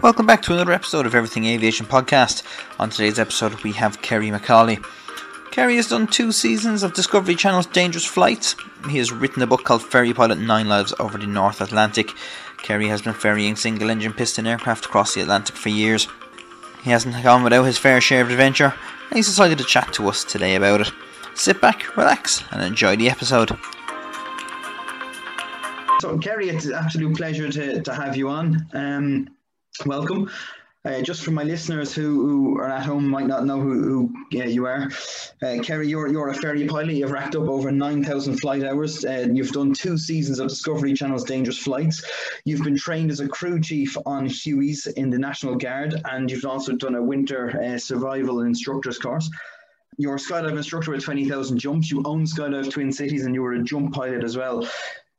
Welcome back to another episode of Everything Aviation Podcast. On today's episode, we have Kerry McCauley. Kerry has done two seasons of Discovery Channel's Dangerous Flights. He has written a book called Ferry Pilot Nine Lives Over the North Atlantic. Kerry has been ferrying single engine piston aircraft across the Atlantic for years. He hasn't gone without his fair share of adventure, and he's decided to chat to us today about it. Sit back, relax, and enjoy the episode. So, Kerry, it's an absolute pleasure to, to have you on. Um, welcome. Uh, just for my listeners who, who are at home might not know who, who you are, uh, Kerry, you're, you're a ferry pilot. You've racked up over 9,000 flight hours. Uh, you've done two seasons of Discovery Channel's Dangerous Flights. You've been trained as a crew chief on Hueys in the National Guard, and you've also done a winter uh, survival instructor's course. You're a skydive instructor with 20,000 jumps. You own Skydive Twin Cities, and you were a jump pilot as well.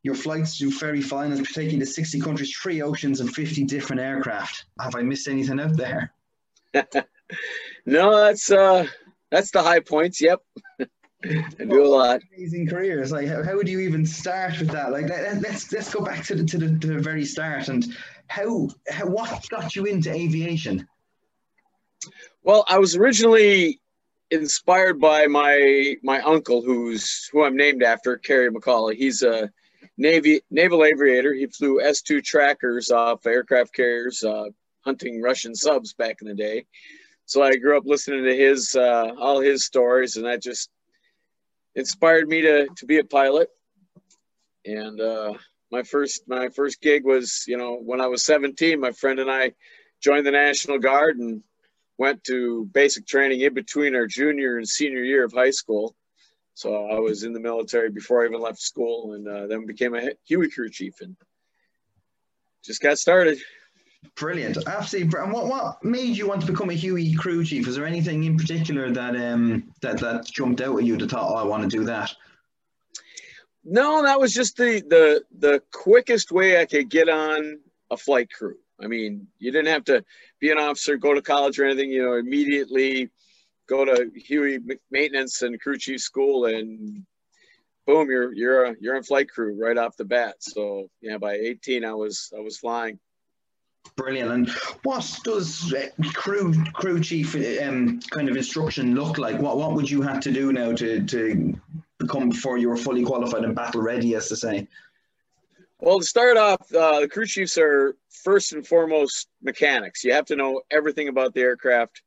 Your flights do ferry finals, taking to 60 countries, three oceans, and 50 different aircraft. Have I missed anything out there? no, that's uh, that's the high points. Yep, I do a lot. Amazing careers. Like, how, how would you even start with that? Like, let, let's let's go back to the to the, to the very start and how, how what got you into aviation? Well, I was originally inspired by my my uncle, who's who I'm named after, Kerry McCauley. He's a Navy naval aviator. He flew S-2 trackers off aircraft carriers, uh, hunting Russian subs back in the day. So I grew up listening to his uh, all his stories, and that just inspired me to to be a pilot. And uh, my first my first gig was, you know, when I was 17. My friend and I joined the National Guard and went to basic training in between our junior and senior year of high school so I was in the military before I even left school, and uh, then became a Huey crew chief, and just got started. Brilliant, absolutely. And what what made you want to become a Huey crew chief? Is there anything in particular that um that that jumped out at you that thought, oh, I want to do that? No, that was just the the the quickest way I could get on a flight crew. I mean, you didn't have to be an officer, go to college or anything. You know, immediately go to Huey maintenance and crew chief school and boom, you're you're a, you're in flight crew right off the bat. So yeah, by 18, I was I was flying. Brilliant. And what does uh, crew crew chief um, kind of instruction look like? What what would you have to do now to to become before you were fully qualified and battle ready, as to say? Well, to start off, uh, the crew chiefs are first and foremost mechanics. You have to know everything about the aircraft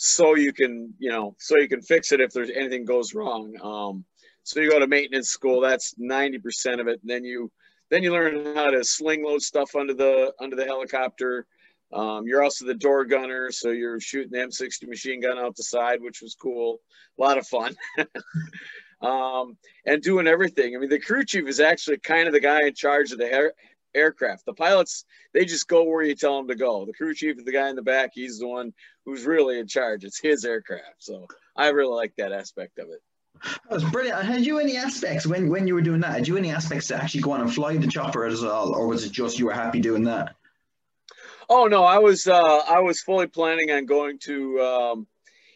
so you can you know so you can fix it if there's anything goes wrong. Um, so you go to maintenance school that's 90% of it. And then you then you learn how to sling load stuff under the under the helicopter. Um, you're also the door gunner so you're shooting the m60 machine gun out the side which was cool. A lot of fun. Um, and doing everything. I mean the crew chief is actually kind of the guy in charge of the aircraft. The pilots, they just go where you tell them to go. The crew chief is the guy in the back. He's the one who's really in charge. It's his aircraft. So I really like that aspect of it. That was brilliant. Had you any aspects when, when you were doing that? Had you any aspects to actually go on and fly the chopper as well, or was it just you were happy doing that? Oh no, I was uh, I was fully planning on going to um,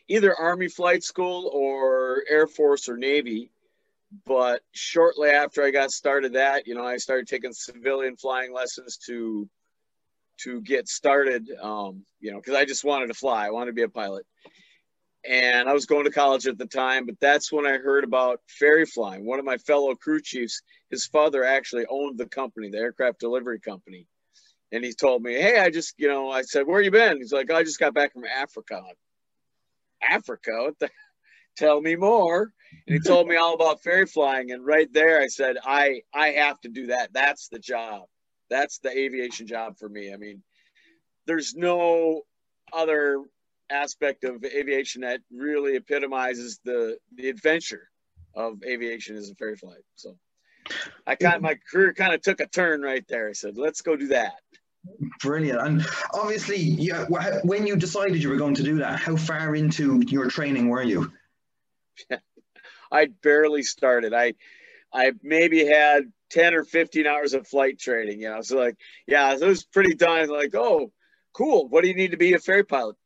either Army flight school or Air Force or Navy but shortly after I got started that, you know, I started taking civilian flying lessons to to get started. Um, you know, because I just wanted to fly. I wanted to be a pilot. And I was going to college at the time, but that's when I heard about ferry flying. One of my fellow crew chiefs, his father actually owned the company, the aircraft delivery company. And he told me, Hey, I just, you know, I said, Where you been? He's like, I just got back from Africa. Africa? What the tell me more. And he told me all about ferry flying. And right there i said i i have to do that. That's the job. That's the aviation job for me. I mean there's no other aspect of aviation that really epitomizes the the adventure of aviation as a ferry flight. So i kind of, my career kind of took a turn right there. I said let's go do that. Brilliant. And obviously, yeah, when you decided you were going to do that, how far into your training were you? I barely started. I I maybe had 10 or 15 hours of flight training, you know. So like, yeah, so it was pretty done. Like, oh, cool. What do you need to be a ferry pilot?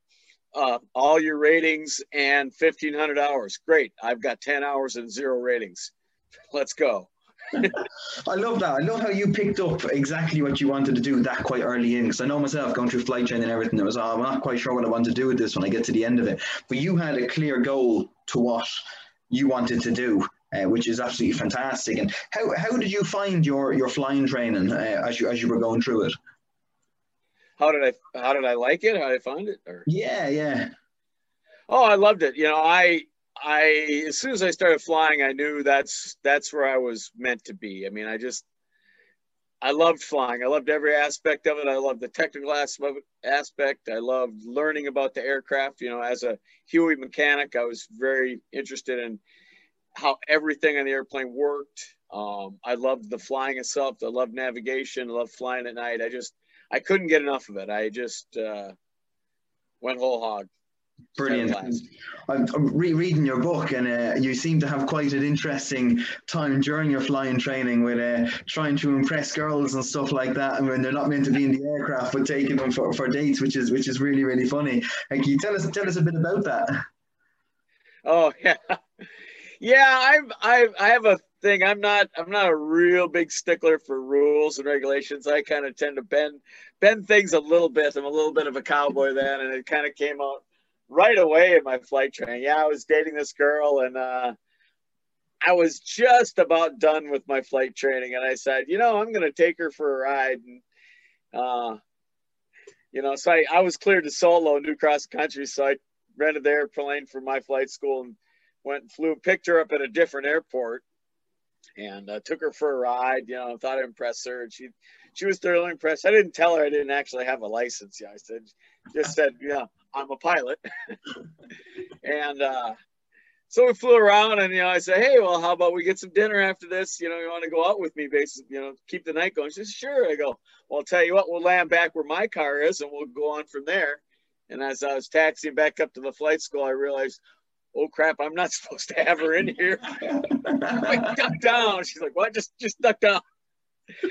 Uh, all your ratings and 1500 hours. Great. I've got 10 hours and zero ratings. Let's go. I love that. I love how you picked up exactly what you wanted to do that quite early in. Because I know myself going through flight training and everything, it was, oh, I'm not quite sure what I want to do with this when I get to the end of it. But you had a clear goal to what you wanted to do. Uh, which is absolutely fantastic. And how, how did you find your, your flying training uh, as you as you were going through it? How did I how did I like it? How did I find it? Or? Yeah, yeah. Oh, I loved it. You know, I I as soon as I started flying, I knew that's that's where I was meant to be. I mean, I just I loved flying. I loved every aspect of it. I loved the technical aspect. I loved learning about the aircraft. You know, as a Huey mechanic, I was very interested in how everything on the airplane worked. Um, I loved the flying itself. I loved navigation. I loved flying at night. I just I couldn't get enough of it. I just uh, went whole hog. Brilliant. I'm, I'm rereading your book, and uh, you seem to have quite an interesting time during your flying training with uh, trying to impress girls and stuff like that. And when they're not meant to be in the aircraft, but taking them for, for dates, which is which is really really funny. And can you tell us tell us a bit about that? Oh yeah, yeah. I've I've I have a thing. I'm not I'm not a real big stickler for rules and regulations. I kind of tend to bend bend things a little bit. I'm a little bit of a cowboy then, and it kind of came out right away in my flight training. Yeah, I was dating this girl, and uh, I was just about done with my flight training, and I said, you know, I'm going to take her for a ride, and uh, you know, so I, I was cleared to solo and do cross country, so I rented the airplane for my flight school and went and flew, picked her up at a different airport and uh, took her for a ride. You know, thought I'd impress her, and she she was thoroughly impressed. I didn't tell her I didn't actually have a license. Yeah, I said just said, yeah, I'm a pilot, and uh, so we flew around, and you know, I said, hey, well, how about we get some dinner after this? You know, you want to go out with me, basically, you know, keep the night going. She says, sure. I go, well, I'll tell you what, we'll land back where my car is, and we'll go on from there. And as I was taxiing back up to the flight school, I realized, oh crap, I'm not supposed to have her in here. Wait, duck down. She's like, what? Just just duck down.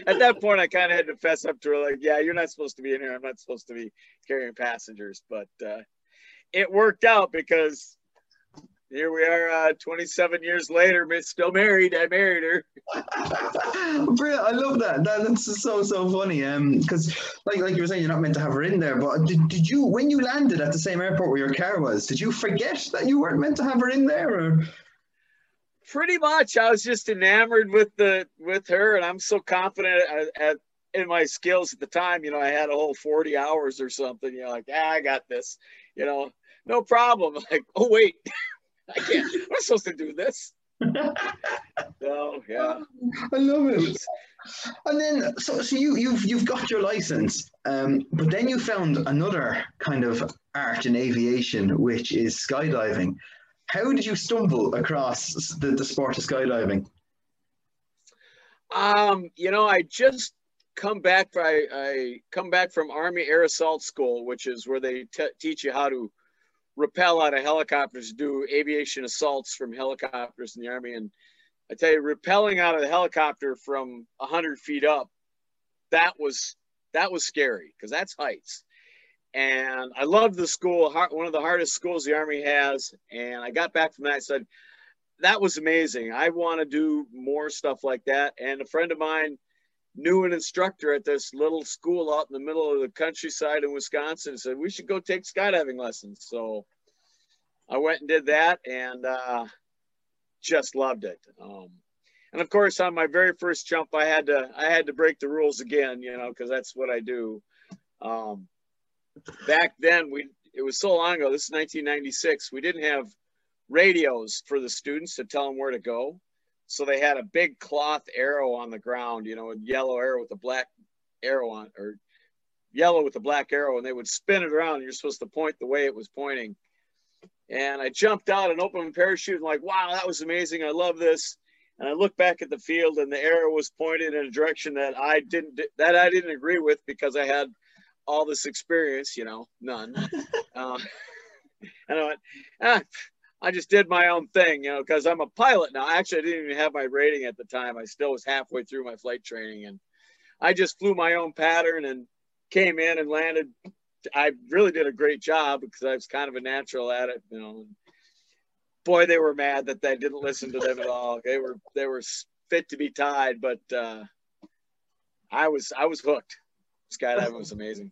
At that point, I kind of had to fess up to her, like, yeah, you're not supposed to be in here. I'm not supposed to be carrying passengers. But uh, it worked out because here we are uh, 27 years later still married i married her Brilliant. i love that. that that's so so funny um because like like you were saying you're not meant to have her in there but did, did you when you landed at the same airport where your car was did you forget that you weren't meant to have her in there or pretty much i was just enamored with the with her and i'm so confident at, at in my skills at the time you know i had a whole 40 hours or something you know like ah, i got this you know no problem like oh wait I can't. I'm supposed to do this. oh yeah. I love it. And then, so so you you've you've got your license, um, but then you found another kind of art in aviation, which is skydiving. How did you stumble across the, the sport of skydiving? Um, you know, I just come back. I, I come back from Army Air Assault School, which is where they teach you how to rappel out of helicopters, do aviation assaults from helicopters in the Army. And I tell you, rappelling out of the helicopter from 100 feet up, that was that was scary because that's heights. And I loved the school, one of the hardest schools the Army has. And I got back from that. I said, that was amazing. I want to do more stuff like that. And a friend of mine knew an instructor at this little school out in the middle of the countryside in Wisconsin and said, we should go take skydiving lessons. So I went and did that and uh, just loved it. Um, and of course, on my very first jump, I had to I had to break the rules again, you know, because that's what I do. Um, back then, we it was so long ago. This is 1996. We didn't have radios for the students to tell them where to go. So they had a big cloth arrow on the ground, you know, a yellow arrow with a black arrow on, or yellow with a black arrow, and they would spin it around. And you're supposed to point the way it was pointing. And I jumped out and opened my parachute and like, wow, that was amazing. I love this. And I looked back at the field and the arrow was pointed in a direction that I didn't that I didn't agree with because I had all this experience, you know, none. uh, and I went, ah, I just did my own thing, you know, because I'm a pilot now. Actually, I didn't even have my rating at the time. I still was halfway through my flight training, and I just flew my own pattern and came in and landed. I really did a great job because I was kind of a natural at it, you know. boy, they were mad that they didn't listen to them at all. They were they were fit to be tied, but uh, I was I was hooked. Skydiving was amazing.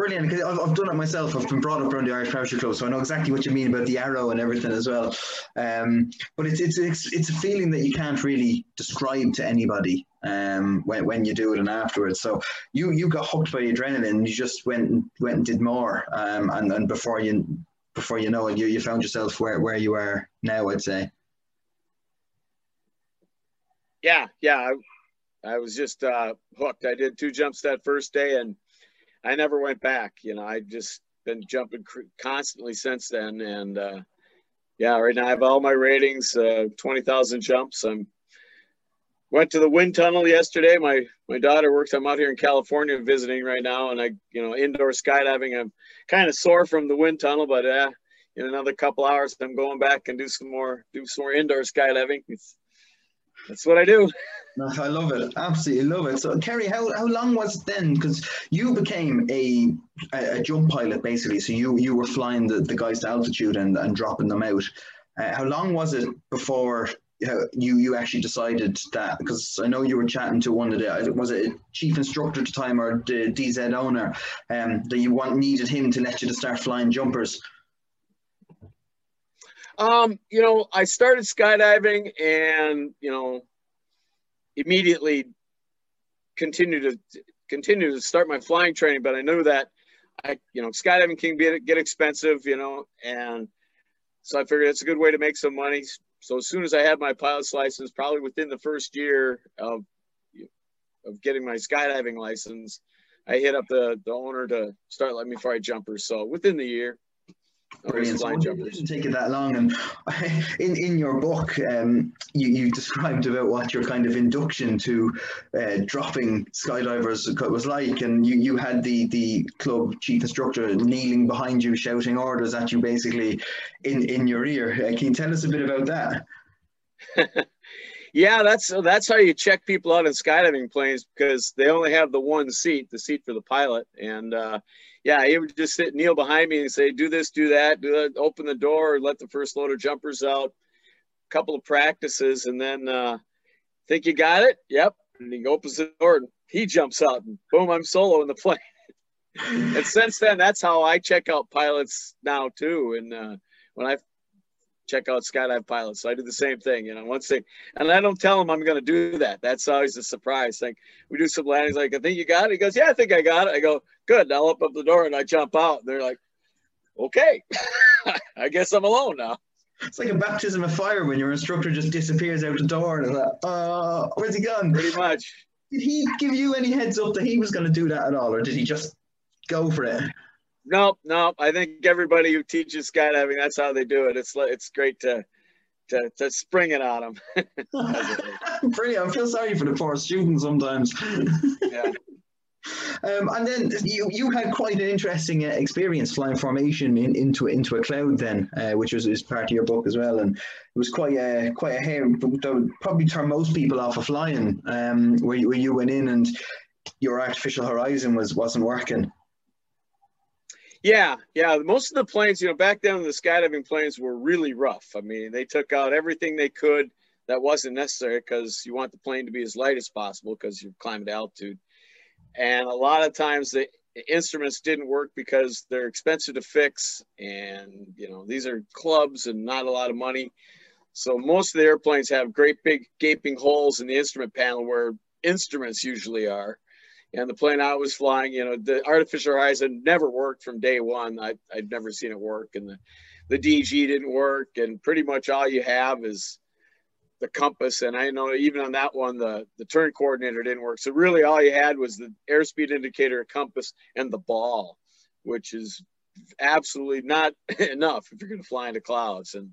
Brilliant, because I've, I've done it myself. I've been brought up around the Irish Parachute Club, so I know exactly what you mean about the arrow and everything as well. Um, but it's, it's it's it's a feeling that you can't really describe to anybody um, when, when you do it and afterwards. So you you got hooked by adrenaline. You just went and went and did more, um, and and before you before you know it, you, you found yourself where, where you are now. I'd say. Yeah, yeah, I, I was just uh, hooked. I did two jumps that first day, and I never went back. You know, I've just been jumping constantly since then, and uh, yeah, right now I have all my ratings, uh, twenty thousand jumps. I'm went to the wind tunnel yesterday. My my daughter works. I'm out here in California visiting right now, and I you know indoor skydiving. I'm kind of sore from the wind tunnel, but uh, in another couple hours, I'm going back and do some more do some more indoor skydiving. It's, that's what I do. I love it. Absolutely love it. So, Kerry, how, how long was it then? Because you became a, a, a jump pilot basically. So you you were flying the, the guys to altitude and, and dropping them out. Uh, how long was it before you you actually decided that because I know you were chatting to one of the was it chief instructor at the time or the DZ owner um, that you want needed him to let you to start flying jumpers. Um, you know, I started skydiving and you know immediately continued to continue to start my flying training, but I knew that I you know skydiving can be get expensive, you know, and so I figured it's a good way to make some money so as soon as I had my pilot's license, probably within the first year of of getting my skydiving license, I hit up the the owner to start letting me fly jumpers. So within the year, Brilliant. So it didn't take it that long. And in, in your book, um, you, you described about what your kind of induction to uh, dropping skydivers was like. And you, you had the, the club chief instructor kneeling behind you, shouting orders at you basically in, in your ear. Uh, can you tell us a bit about that? yeah, that's that's how you check people out in skydiving planes because they only have the one seat, the seat for the pilot. And uh, yeah, he would just sit, kneel behind me and say, "Do this, do that, do that. Open the door, let the first load of jumpers out." A couple of practices, and then uh, think you got it. Yep, and he opens the door and he jumps out, and boom, I'm solo in the plane. and since then, that's how I check out pilots now too. And uh, when I check out skydive pilots. So I do the same thing, you know, once they, and I don't tell them I'm going to do that. That's always a surprise. Like we do some landings, like, I think you got it. He goes, yeah, I think I got it. I go, good. I'll open up the door and I jump out. They're like, okay, I guess I'm alone now. It's like a baptism of fire when your instructor just disappears out the door and like, uh, where's he gone? Pretty much. Did he give you any heads up that he was going to do that at all, or did he just go for it? No, no. I think everybody who teaches skydiving, that's how they do it. It's it's great to to, to spring it on them. Brilliant. I feel sorry for the poor students sometimes. yeah. Um, and then you, you had quite an interesting uh, experience flying formation in, into into a cloud then, uh, which was, was part of your book as well, and it was quite a quite a hair that would probably turn most people off of flying. Um, where you, where you went in and your artificial horizon was wasn't working. Yeah, yeah. Most of the planes, you know, back then the skydiving planes were really rough. I mean, they took out everything they could that wasn't necessary because you want the plane to be as light as possible because you're climbing altitude. And a lot of times the instruments didn't work because they're expensive to fix, and you know these are clubs and not a lot of money. So most of the airplanes have great big gaping holes in the instrument panel where instruments usually are and the plane I was flying, you know, the artificial horizon never worked from day one. I, I'd never seen it work, and the the DG didn't work, and pretty much all you have is the compass. And I know even on that one, the the turn coordinator didn't work. So really, all you had was the airspeed indicator, a compass, and the ball, which is absolutely not enough if you're going to fly into clouds. And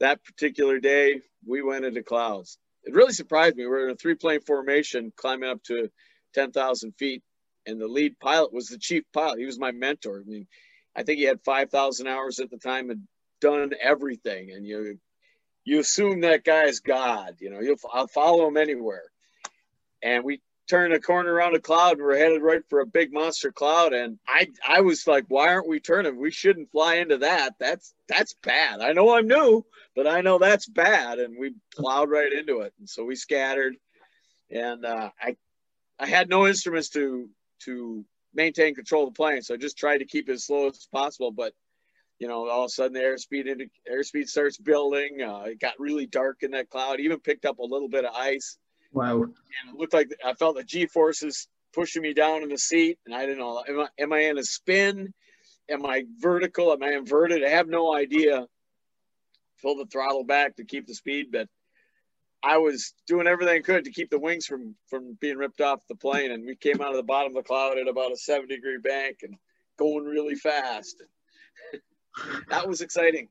that particular day, we went into clouds. It really surprised me. We were in a three plane formation, climbing up to 10,000 feet. And the lead pilot was the chief pilot. He was my mentor. I mean, I think he had 5,000 hours at the time and done everything. And you, you assume that guy is God, you know, you'll I'll follow him anywhere. And we turned a corner around a cloud and we're headed right for a big monster cloud. And I I was like, why aren't we turning? We shouldn't fly into that. That's that's bad. I know I'm new, but I know that's bad. And we plowed right into it. And so we scattered. And uh, I I had no instruments to to maintain control of the plane, so I just tried to keep it as slow as possible. But you know, all of a sudden the airspeed into, airspeed starts building. Uh, it got really dark in that cloud. Even picked up a little bit of ice. Wow. And it looked like I felt the G forces pushing me down in the seat, and I didn't know am I, am I in a spin? Am I vertical? Am I inverted? I have no idea. Pull the throttle back to keep the speed, but I was doing everything I could to keep the wings from from being ripped off the plane, and we came out of the bottom of the cloud at about a seven degree bank and going really fast. that was exciting.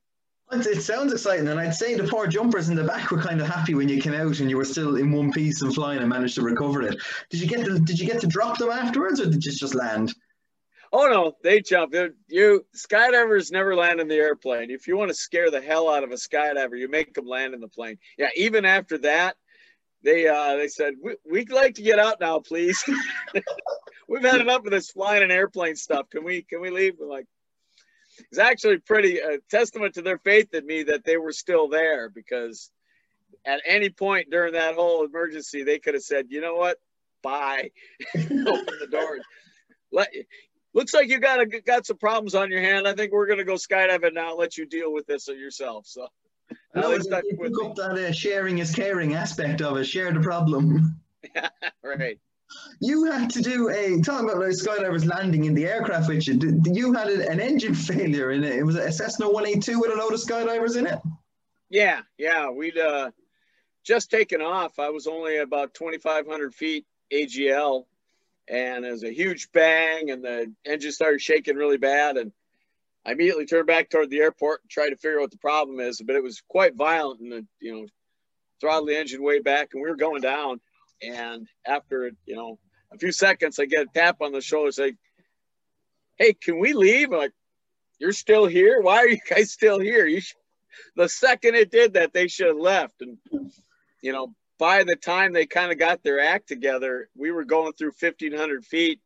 It sounds exciting, and I'd say the poor jumpers in the back were kind of happy when you came out and you were still in one piece and flying and managed to recover it. Did you get Did you get to drop them afterwards, or did you just land? Oh no, they jump. They're, you skydivers never land in the airplane. If you want to scare the hell out of a skydiver, you make them land in the plane. Yeah, even after that, they uh, they said we, we'd like to get out now, please. We've had enough of this flying an airplane stuff. Can we can we leave? We're like, it's actually pretty a testament to their faith in me that they were still there because at any point during that whole emergency, they could have said, you know what, bye, open the doors. Let looks like you got a, got some problems on your hand. I think we're gonna go skydiving now. Let you deal with this yourself. So. No, they stuck with up that uh, sharing is caring aspect of it. Share the problem. right. You had to do a talking about like skydivers landing in the aircraft which you. You had an engine failure in it. It was a Cessna 182 with a load of skydivers in it. Yeah, yeah. We'd uh, just taken off. I was only about 2,500 feet AGL, and was a huge bang, and the engine started shaking really bad. And I immediately turned back toward the airport and tried to figure out what the problem is. But it was quite violent, and the, you know, throttled the engine way back, and we were going down. And after you know a few seconds, I get a tap on the shoulder, say, "Hey, can we leave?" I'm like, "You're still here? Why are you guys still here?" You the second it did that, they should have left. And you know, by the time they kind of got their act together, we were going through 1,500 feet,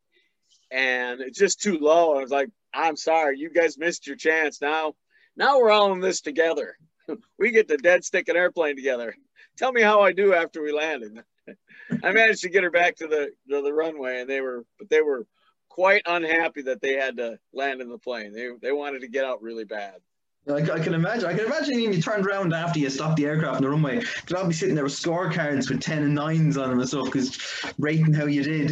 and it's just too low. I was like, "I'm sorry, you guys missed your chance. Now, now we're all in this together. we get the dead stick an airplane together. Tell me how I do after we landed." I managed to get her back to the to the runway, and they were, but they were quite unhappy that they had to land in the plane. They they wanted to get out really bad. I, I can imagine. I can imagine you turned around after you stopped the aircraft in the runway. They'd all be sitting there with scorecards with ten and nines on them and stuff, because rating how you did.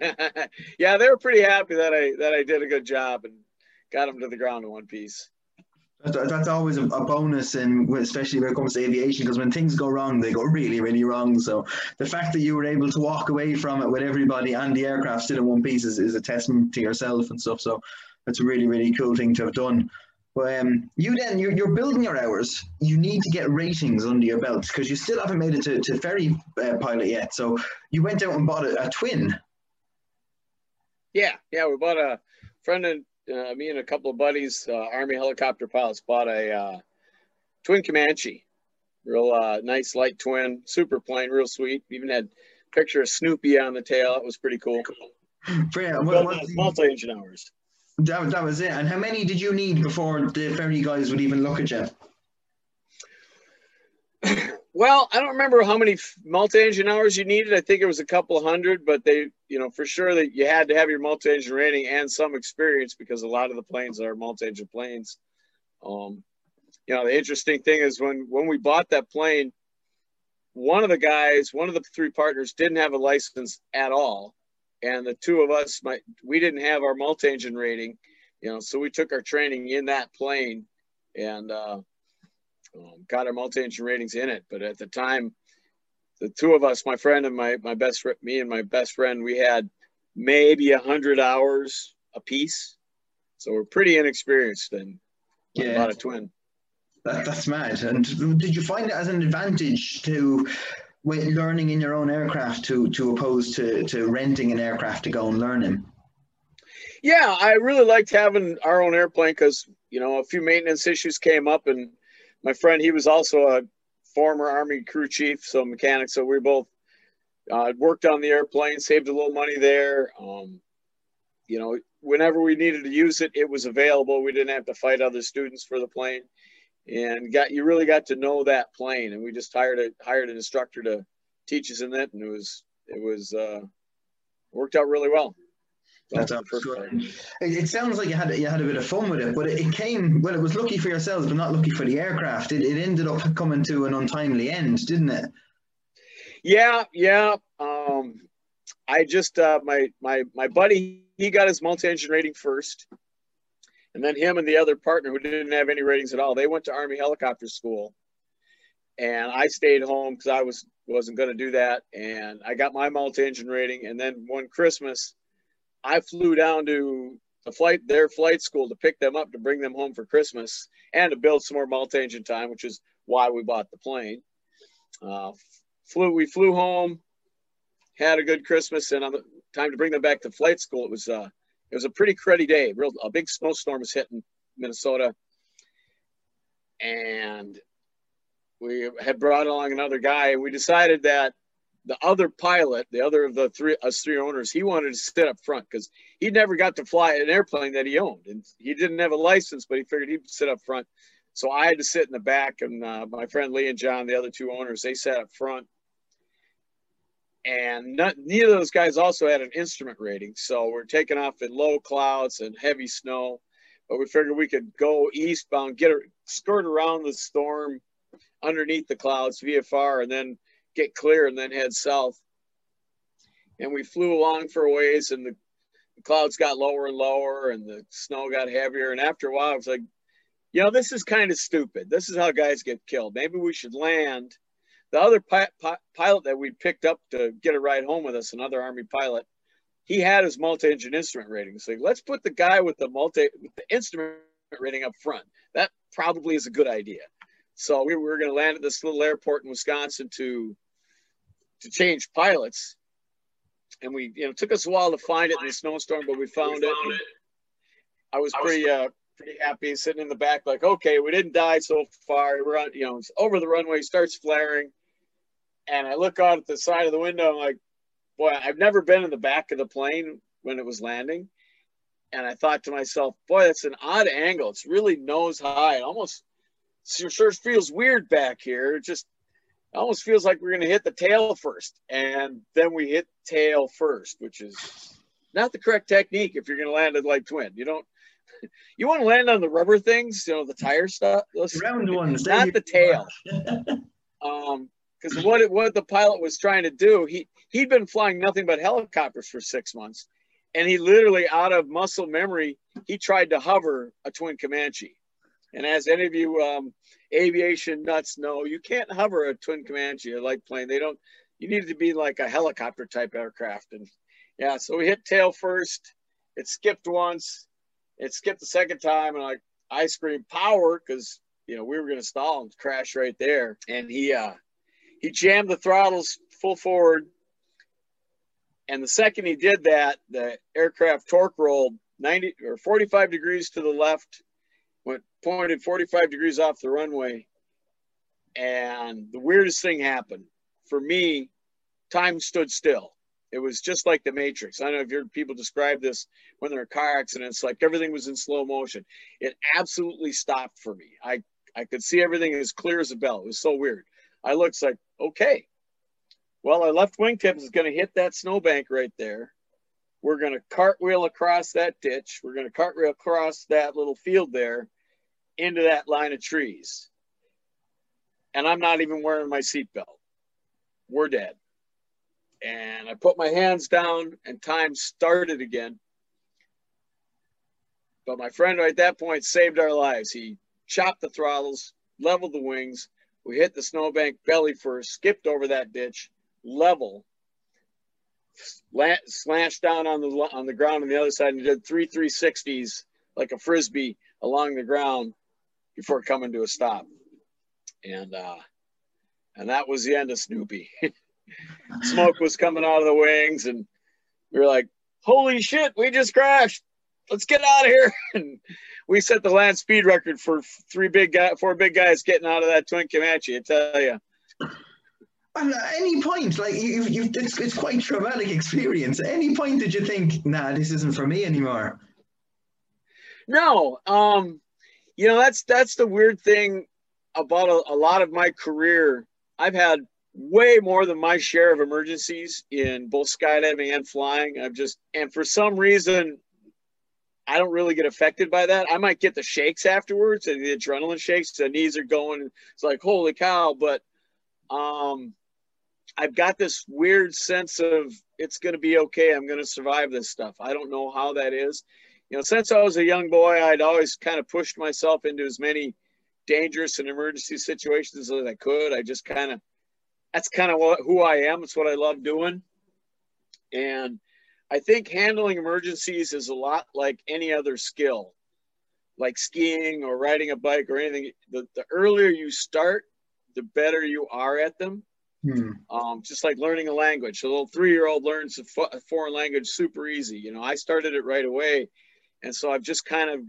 yeah, they were pretty happy that I that I did a good job and got them to the ground in one piece. That's always a, bonus, and especially when it comes to aviation, because when things go wrong, they go really, really wrong. So the fact that you were able to walk away from it with everybody and the aircraft still in one piece is, is a testament to yourself and stuff. So that's a really, really cool thing to have done. But um, you then you're, you're building your hours. You need to get ratings under your belt because you still haven't made it to, to ferry uh, pilot yet. So you went out and bought a, a twin. Yeah, yeah, we bought a friend and uh, me and a couple of buddies, uh, Army helicopter pilots, bought a uh, twin Comanche, real uh, nice light twin, super plane, real sweet. Even had a picture of Snoopy on the tail. It was pretty cool. Yeah, multi-engine hours. That, that was it. And how many did you need before the ferry guys would even look at you? Well, I don't remember how many multi-engine hours you needed. I think it was a couple hundred, but they, you know, for sure that you had to have your multi-engine rating and some experience because a lot of the planes are multi-engine planes. Um, you know, the interesting thing is when when we bought that plane, one of the guys, one of the three partners, didn't have a license at all, and the two of us, my, we didn't have our multi-engine rating. You know, so we took our training in that plane, and uh, um, got our multi-engine ratings in it. But at the time, the two of us, my friend and my my best friend, me and my best friend, we had maybe a hundred hours a piece, so we're pretty inexperienced and yeah. about a twin. That, that's mad. And did you find it as an advantage to when learning in your own aircraft to to oppose to to renting an aircraft to go and learn in? Yeah, I really liked having our own airplane because you know a few maintenance issues came up and my friend, he was also a former Army crew chief, so mechanic. So we both uh, worked on the airplane, saved a little money there. Um, you know, whenever we needed to use it, it was available. We didn't have to fight other students for the plane, and got you really got to know that plane. And we just hired a hired an instructor to teach us in it, and it was it was uh, worked out really well. That's. It, it, sounds like you had you had a bit of fun with it, but it, it, came well. It was lucky for yourselves, but not lucky for the aircraft. It, it ended up coming to an untimely end, didn't it? Yeah, yeah. Um, I just uh, my my my buddy he got his multi-engine rating first, and then him and the other partner who didn't have any ratings at all, they went to Army helicopter school, and I stayed home because I was wasn't going to do that, and I got my multi-engine rating, and then one Christmas, I flew down to the flight their flight school to pick them up to bring them home for Christmas and to build some more multi-engine time, which is why we bought the plane. Uh, flew we flew home, had a good Christmas, and on the time to bring them back to flight school, it was uh, it was a pretty cruddy day. Real a big snowstorm was hitting Minnesota, and we had brought along another guy, and we decided that the other pilot, the other of the three us three owners, he wanted to sit up front because he never got to fly an airplane that he owned, and he didn't have a license, but he figured he'd sit up front. So I had to sit in the back, and uh, my friend Lee and John, the other two owners, they sat up front and not, neither of those guys also had an instrument rating. So we're taking off in low clouds and heavy snow, but we figured we could go eastbound, get a skirt around the storm underneath the clouds VFR, and then get clear and then head south. And we flew along for a ways, and the, the clouds got lower and lower, and the snow got heavier. And after a while, I was like, you know, this is kind of stupid. This is how guys get killed. Maybe we should land the other pi- pi- pilot that we picked up to get a ride home with us, another Army pilot, he had his multi-engine instrument rating. So let's put the guy with the multi with the instrument rating up front. That probably is a good idea. So we were going to land at this little airport in Wisconsin to to change pilots, and we you know took us a while to find it in the snowstorm, but we found, we found it. it. I was pretty uh pretty happy sitting in the back, like okay, we didn't die so far. We're on you know over the runway, starts flaring and I look out at the side of the window. I'm like, boy, I've never been in the back of the plane when it was landing. And I thought to myself, boy, that's an odd angle. It's really nose high. It almost sure feels weird back here. It just almost feels like we're going to hit the tail first. And then we hit tail first, which is not the correct technique if you're going to land a like twin. You don't, you want to land on the rubber things, you know, the tire stuff, those round ones, not the tail. um, because what what the pilot was trying to do, he he'd been flying nothing but helicopters for six months, and he literally out of muscle memory he tried to hover a twin Comanche, and as any of you um, aviation nuts know, you can't hover a twin Comanche, a light plane. They don't. You need to be like a helicopter type aircraft, and yeah, so we hit tail first. It skipped once, it skipped the second time, and I I screamed power because you know we were going to stall and crash right there, and he uh he jammed the throttles full forward. And the second he did that, the aircraft torque rolled 90 or 45 degrees to the left, went pointed 45 degrees off the runway. And the weirdest thing happened for me, time stood still. It was just like the Matrix. I don't know if you heard people describe this when they're in car accidents, like everything was in slow motion. It absolutely stopped for me. I, I could see everything as clear as a bell. It was so weird. I looked like, okay, well, our left wingtip is going to hit that snowbank right there. We're going to cartwheel across that ditch. We're going to cartwheel across that little field there into that line of trees. And I'm not even wearing my seatbelt. We're dead. And I put my hands down and time started again. But my friend right at that point saved our lives. He chopped the throttles, leveled the wings, we hit the snowbank belly first, skipped over that ditch, level, slashed down on the on the ground on the other side, and did three 360s like a frisbee along the ground before coming to a stop. And uh, and that was the end of Snoopy. Smoke was coming out of the wings, and we were like, "Holy shit, we just crashed! Let's get out of here!" And we set the land speed record for three big guys, four big guys getting out of that twin Comanche. I tell you. And at any point, like you, you, it's, it's quite traumatic experience. At any point, did you think, nah, this isn't for me anymore? No, um, you know that's that's the weird thing about a, a lot of my career. I've had way more than my share of emergencies in both skydiving and flying. I've just and for some reason I don't really get affected by that. I might get the shakes afterwards and the adrenaline shakes. The knees are going. It's like holy cow! But um, I've got this weird sense of it's going to be okay. I'm going to survive this stuff. I don't know how that is. You know, since I was a young boy, I'd always kind of pushed myself into as many dangerous and emergency situations as I could. I just kind of that's kind of what, who I am. It's what I love doing. And I think handling emergencies is a lot like any other skill, like skiing or riding a bike or anything. The, the earlier you start, the better you are at them. Hmm. Um, just like learning a language. A little three year old learns a, fo- a foreign language super easy. You know, I started it right away. And so I've just kind of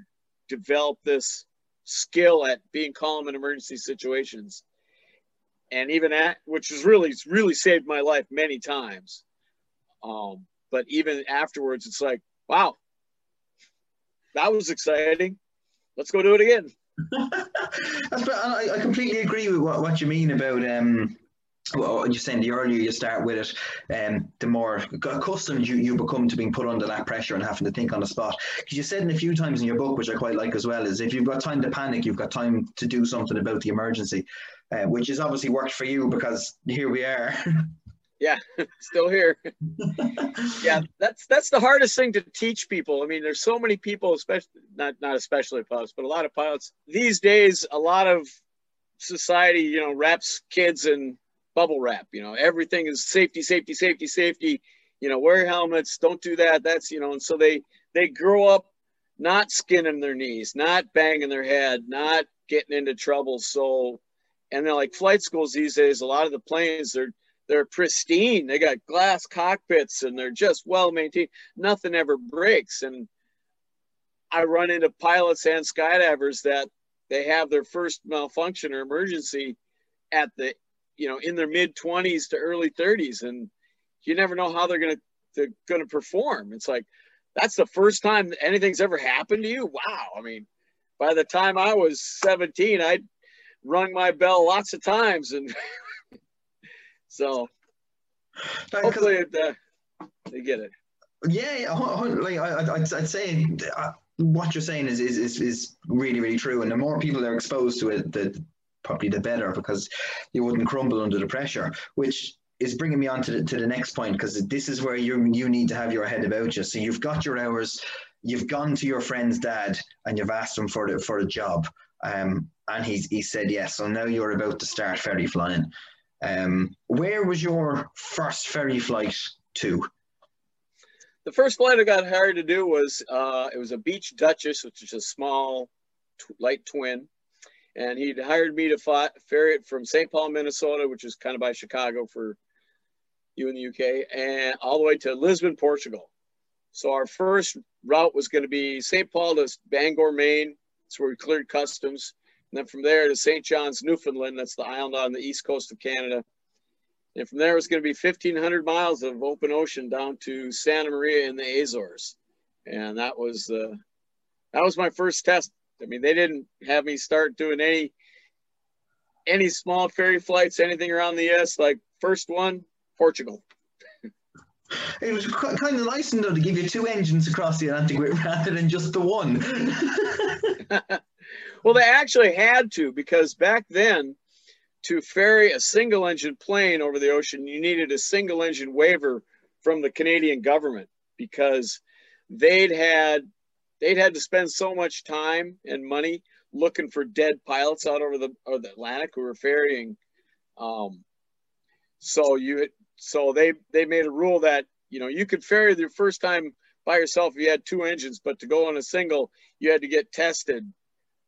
developed this skill at being calm in emergency situations. And even at, which has really, really saved my life many times. Um, but even afterwards, it's like, wow, that was exciting. Let's go do it again. I, completely agree with what, what you mean about um, well, you're saying the earlier you start with it, um, the more accustomed you, you become to being put under that pressure and having to think on the spot. Because you said in a few times in your book, which I quite like as well, is if you've got time to panic, you've got time to do something about the emergency, uh, which has obviously worked for you because here we are. yeah still here. Yeah that's that's the hardest thing to teach people. I mean there's so many people especially not not especially pilots but a lot of pilots. These days a lot of society you know wraps kids in bubble wrap you know. Everything is safety safety safety safety. You know wear helmets don't do that that's you know and so they they grow up not skinning their knees not banging their head not getting into trouble. So and then like flight schools these days a lot of the planes they're they're pristine. They got glass cockpits and they're just well maintained. Nothing ever breaks. And I run into pilots and skydivers that they have their first malfunction or emergency at the, you know, in their mid 20s to early 30s, and you never know how they're gonna they're gonna perform. It's like that's the first time anything's ever happened to you. Wow. I mean, by the time I was 17, I'd rung my bell lots of times and So hopefully it, uh, they get it. Yeah, yeah like I, would I'd say uh, what you're saying is, is is is really really true, and the more people are exposed to it, the probably the better because you wouldn't crumble under the pressure. Which is bringing me on to the, to the next point because this is where you you need to have your head about you. So you've got your hours, you've gone to your friend's dad and you've asked him for the for a job, um, and he's he said yes. So now you're about to start ferry flying. Um, where was your first ferry flight to? The first flight I got hired to do was uh, it was a Beech Duchess, which is a small light twin, and he'd hired me to ferry it from St. Paul, Minnesota, which is kind of by Chicago for you in the UK, and all the way to Lisbon, Portugal. So our first route was going to be St. Paul to Bangor, Maine. That's where we cleared customs. And then from there to St. John's, Newfoundland. That's the island on the east coast of Canada. And from there, it's going to be 1,500 miles of open ocean down to Santa Maria in the Azores. And that was uh, that was my first test. I mean, they didn't have me start doing any any small ferry flights, anything around the US. Like first one, Portugal. It was kind of nice though to give you two engines across the Atlantic rather than just the one. Well, they actually had to because back then, to ferry a single engine plane over the ocean, you needed a single engine waiver from the Canadian government because they'd had they'd had to spend so much time and money looking for dead pilots out over the or the Atlantic who were ferrying. Um, so you so they they made a rule that you know you could ferry the first time by yourself if you had two engines, but to go on a single, you had to get tested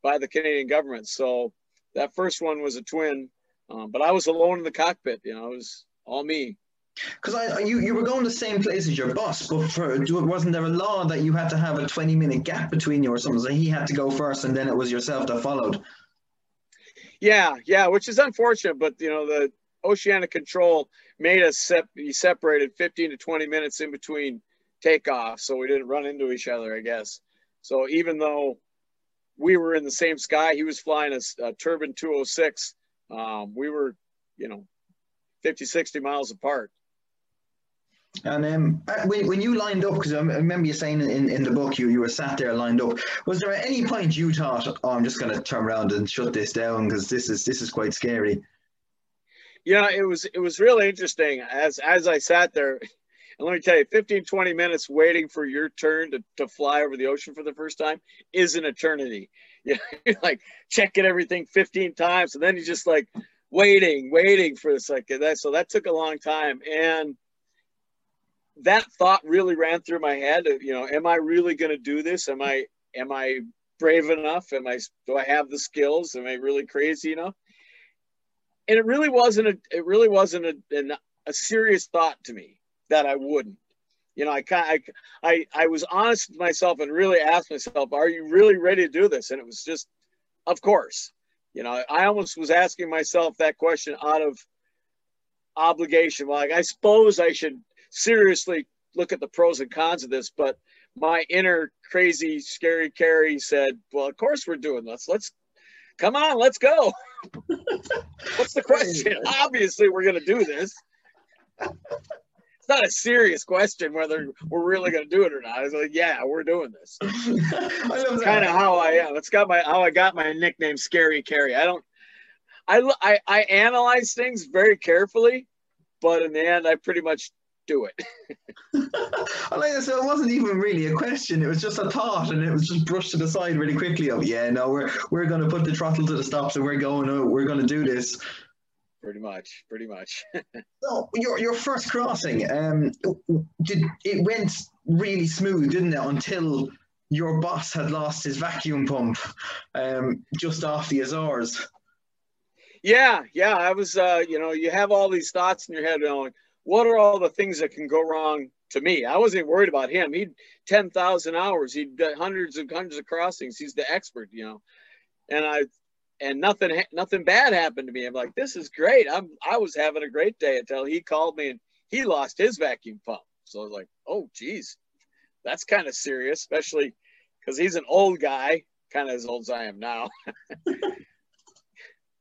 by the Canadian government. So that first one was a twin, um, but I was alone in the cockpit. You know, it was all me. Because I, you, you were going the same place as your boss, but for, wasn't there a law that you had to have a 20 minute gap between you or something? So he had to go first and then it was yourself that followed. Yeah, yeah, which is unfortunate, but you know, the Oceanic Control made us sep- be separated 15 to 20 minutes in between takeoff, so we didn't run into each other, I guess. So even though we were in the same sky, he was flying a, a Turbine 206. Um, we were, you know, 50, 60 miles apart. And um, uh, when, when you lined up, because I remember you saying in, in the book you, you were sat there lined up, was there at any point you thought, oh, I'm just going to turn around and shut this down because this is this is quite scary? Yeah, it was it was really interesting as as I sat there. And let me tell you, 15, 20 minutes waiting for your turn to, to fly over the ocean for the first time is an eternity. You know, you're like checking everything 15 times, and then you're just like waiting, waiting for this. Like that. So that took a long time. And that thought really ran through my head. You know, am I really going to do this? Am I am I brave enough? Am I do I have the skills? Am I really crazy enough? And it really wasn't a it really wasn't a, a serious thought to me that I wouldn't. You know, I kind I, I I was honest with myself and really asked myself, "Are you really ready to do this?" And it was just, of course. You know, I almost was asking myself that question out of obligation. Like, I suppose I should seriously look at the pros and cons of this, but my inner crazy, scary Carrie said, Well, of course we're doing this. Let's come on, let's go. What's the question? Obviously, we're going to do this. Not a serious question whether we're really going to do it or not. It's like, yeah, we're doing this. That's kind of how I am. It's got my how I got my nickname, Scary Kerry. I don't. I, I I analyze things very carefully, but in the end, I pretty much do it. I like that. So it wasn't even really a question; it was just a thought, and it was just brushed to the side really quickly. Of yeah, no, we're we're going to put the throttle to the stop, so we're going. Oh, we're going to do this. Pretty much, pretty much. so your your first crossing, um, did it went really smooth, didn't it? Until your boss had lost his vacuum pump, um, just off the Azores. Yeah, yeah. I was, uh, you know, you have all these thoughts in your head going, what are all the things that can go wrong to me? I wasn't worried about him. He'd 10,000 hours. He'd done hundreds and hundreds of crossings. He's the expert, you know. And I, and nothing, nothing bad happened to me. I'm like, this is great. I'm, I was having a great day until he called me and he lost his vacuum pump. So I was like, oh, geez, that's kind of serious, especially because he's an old guy, kind of as old as I am now.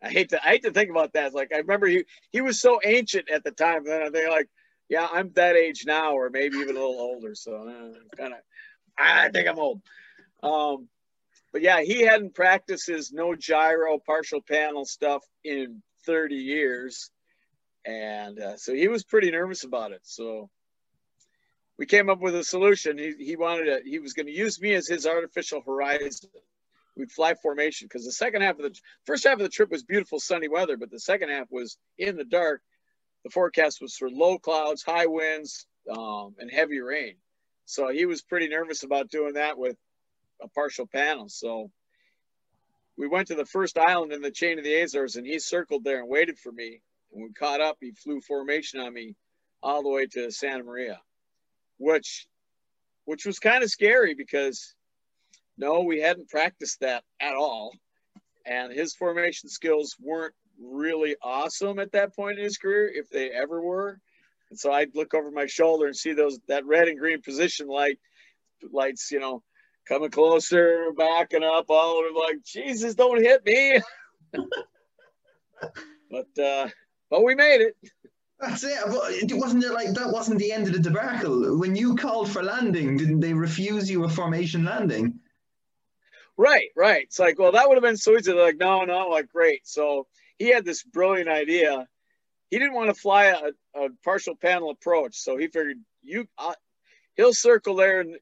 I hate to I hate to think about that. Like I remember he he was so ancient at the time. Then they're like, yeah, I'm that age now, or maybe even a little older. So uh, kind of, I think I'm old. Um, but yeah, he hadn't practiced his no gyro partial panel stuff in 30 years, and uh, so he was pretty nervous about it. So we came up with a solution. He he wanted to he was going to use me as his artificial horizon we'd fly formation because the second half of the first half of the trip was beautiful sunny weather, but the second half was in the dark. The forecast was for low clouds, high winds, um, and heavy rain. So he was pretty nervous about doing that with a partial panel. So we went to the first island in the chain of the Azores, and he circled there and waited for me. And we caught up. He flew formation on me all the way to Santa Maria, which which was kind of scary because no, we hadn't practiced that at all. And his formation skills weren't really awesome at that point in his career, if they ever were. And so I'd look over my shoulder and see those that red and green position light lights, you know, coming closer, backing up, all over like, Jesus, don't hit me. but uh but we made it. That's it. But it wasn't it like that wasn't the end of the debacle. When you called for landing, didn't they refuse you a formation landing? Right, right. It's like, well, that would have been so easy. They're like, no, no, like, great. So he had this brilliant idea. He didn't want to fly a, a partial panel approach, so he figured you, uh, he'll circle there and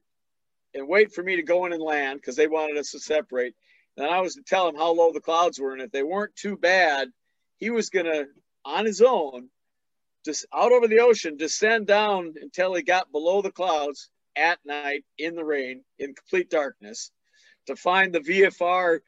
and wait for me to go in and land because they wanted us to separate. And I was to tell him how low the clouds were, and if they weren't too bad, he was gonna on his own, just out over the ocean, descend down until he got below the clouds at night in the rain in complete darkness to find the VFR,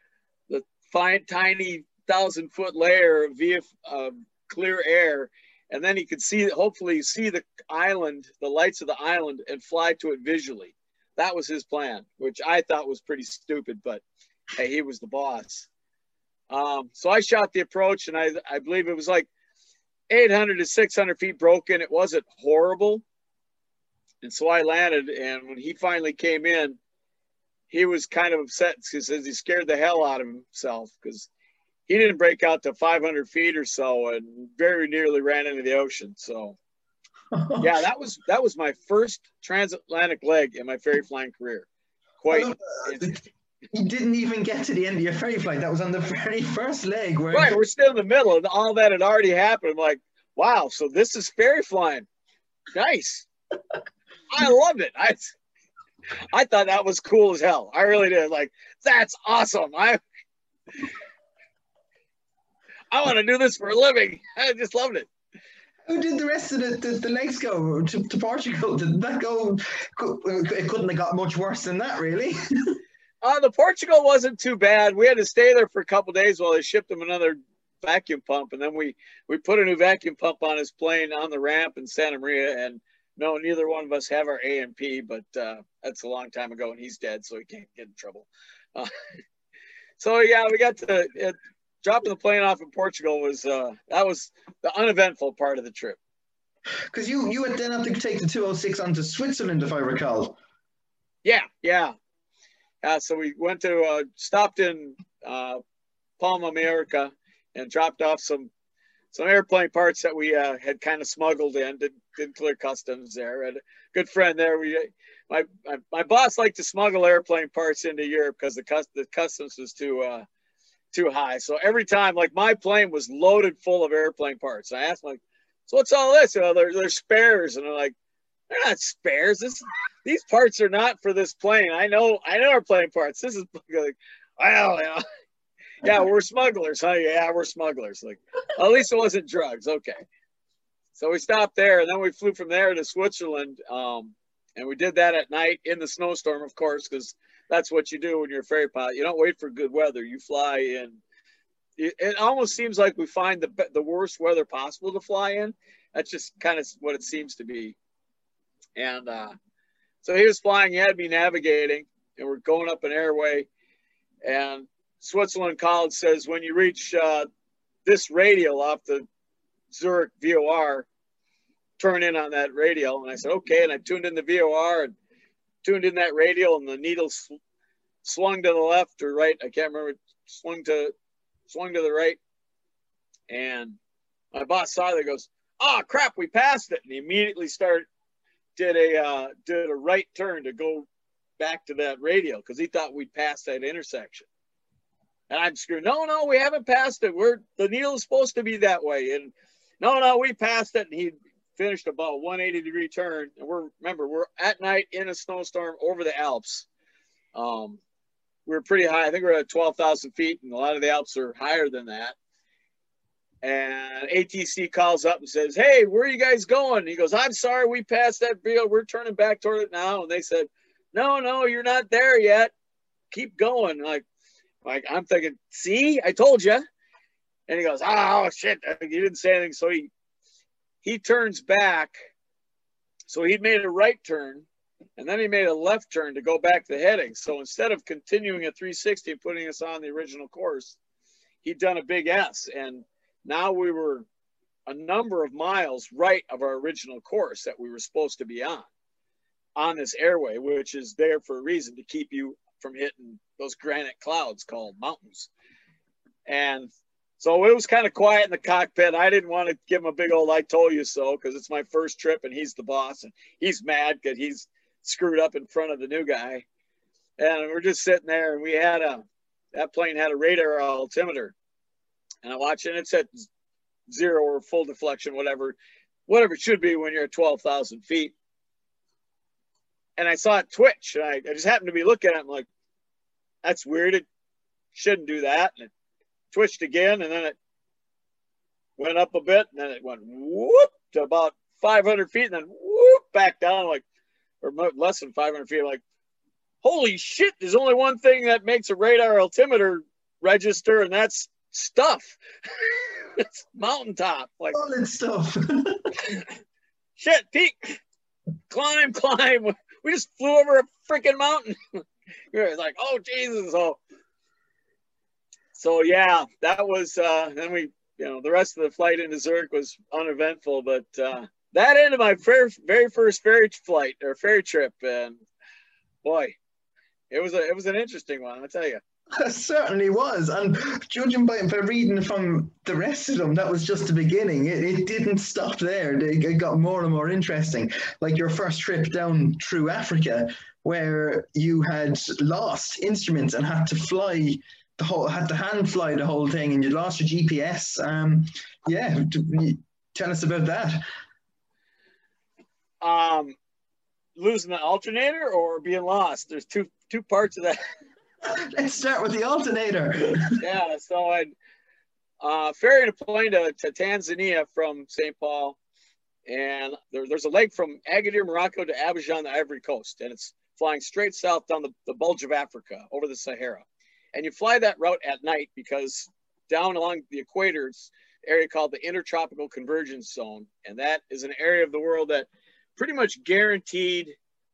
the fine, tiny thousand foot layer of VF, uh, clear air, and then he could see, hopefully, see the island, the lights of the island, and fly to it visually. That was his plan, which I thought was pretty stupid, but hey, he was the boss. Um, so I shot the approach, and I, I believe it was like 800 to 600 feet broken. It wasn't horrible. And so I landed. And when he finally came in, he was kind of upset because he scared the hell out of himself because he didn't break out to 500 feet or so and very nearly ran into the ocean. So, yeah, that was that was my first transatlantic leg in my ferry flying career. Quite. Uh, you didn't even get to the end of your ferry flight. That was on the very first leg. Where right, we're still in the middle, and all that had already happened. I'm like, wow, so this is ferry flying. Nice. I loved it. I I thought that was cool as hell. I really did. Like, that's awesome. I I want to do this for a living. I just loved it. Who did the rest of the, the, the legs go to, to Portugal? Did that go? It couldn't have got much worse than that, really. uh, the Portugal wasn't too bad. We had to stay there for a couple days while they shipped him another vacuum pump, and then we we put a new vacuum pump on his plane on the ramp in Santa Maria, and no, neither one of us have our A&P, but uh, that's a long time ago, and he's dead, so he can't get in trouble. Uh, so yeah, we got to it, dropping the plane off in Portugal was uh, that was the uneventful part of the trip. Because you you would then have to take the 206 onto Switzerland, if I recall. Yeah, yeah. Uh, so we went to uh, stopped in uh, Palma, Mallorca, and dropped off some some airplane parts that we uh, had kind of smuggled in. Did, did clear customs there. And a good friend there. We my, my, my boss liked to smuggle airplane parts into Europe because the, cus- the customs was too uh, too high. So every time, like my plane was loaded full of airplane parts. I asked, like, so what's all this? You know, they're, they're spares, and they're like, they're not spares. This these parts are not for this plane. I know I know our plane parts. This is like, well, you know, yeah, we're smugglers, huh? Yeah, we're smugglers. Like, at least it wasn't drugs. Okay. So we stopped there, and then we flew from there to Switzerland. Um, and we did that at night in the snowstorm, of course, because that's what you do when you're a ferry pilot. You don't wait for good weather. You fly in. It, almost seems like we find the the worst weather possible to fly in. That's just kind of what it seems to be. And uh, so he was flying. He had me navigating, and we're going up an airway. And Switzerland College says when you reach uh, this radial off the Zurich VOR, turn in on that radial. And I said, okay. And I tuned in the VOR and tuned in that radial, and the needle sw- swung to the left or right. I can't remember. Swung to swung to the right, and my boss saw that. Goes, oh crap, we passed it. And he immediately started did a uh, did a right turn to go back to that radial because he thought we'd passed that intersection. And I'm screwed. No, no, we haven't passed it. We're the needle is supposed to be that way. And no, no, we passed it. And he finished about 180 degree turn. And we're remember we're at night in a snowstorm over the Alps. Um, we are pretty high. I think we're at 12,000 feet, and a lot of the Alps are higher than that. And ATC calls up and says, "Hey, where are you guys going?" he goes, "I'm sorry, we passed that field. We're turning back toward it now." And they said, "No, no, you're not there yet. Keep going." Like, like I'm thinking, see, I told you. And he goes, oh shit, you didn't say anything. So he he turns back. So he made a right turn, and then he made a left turn to go back to the heading. So instead of continuing at 360 and putting us on the original course, he'd done a big S, and now we were a number of miles right of our original course that we were supposed to be on on this airway, which is there for a reason to keep you from hitting those granite clouds called mountains. And so it was kind of quiet in the cockpit. I didn't want to give him a big old I told you so because it's my first trip and he's the boss and he's mad because he's screwed up in front of the new guy. And we're just sitting there and we had a that plane had a radar altimeter. And I watch it, it's at zero or full deflection, whatever, whatever it should be when you're at 12,000 feet and I saw it twitch. And I, I just happened to be looking at it. I'm like, that's weird. It shouldn't do that. And it twitched again, and then it went up a bit, and then it went whoop to about 500 feet, and then whoop back down, like, or less than 500 feet. Like, holy shit! There's only one thing that makes a radar altimeter register, and that's stuff. it's mountaintop, like solid stuff. shit, peak, climb, climb we just flew over a freaking mountain. It's like, oh Jesus. So, so yeah, that was uh then we you know, the rest of the flight into Zurich was uneventful, but uh, that ended my very, very first ferry flight or ferry trip, and boy, it was a it was an interesting one. I tell you. It certainly was, and judging by, by reading from the rest of them, that was just the beginning. It, it didn't stop there. It got more and more interesting. Like your first trip down through Africa, where you had lost instruments and had to fly the whole, had to hand fly the whole thing, and you lost your GPS. Um, yeah, tell us about that. Um, losing the alternator or being lost. There's two two parts of that. Let's start with the alternator. yeah, so I uh, ferried a plane to, to Tanzania from St. Paul, and there, there's a leg from Agadir, Morocco to Abidjan, the Ivory Coast, and it's flying straight south down the, the bulge of Africa over the Sahara. And you fly that route at night because down along the equator, it's area called the Intertropical Convergence Zone, and that is an area of the world that pretty much guaranteed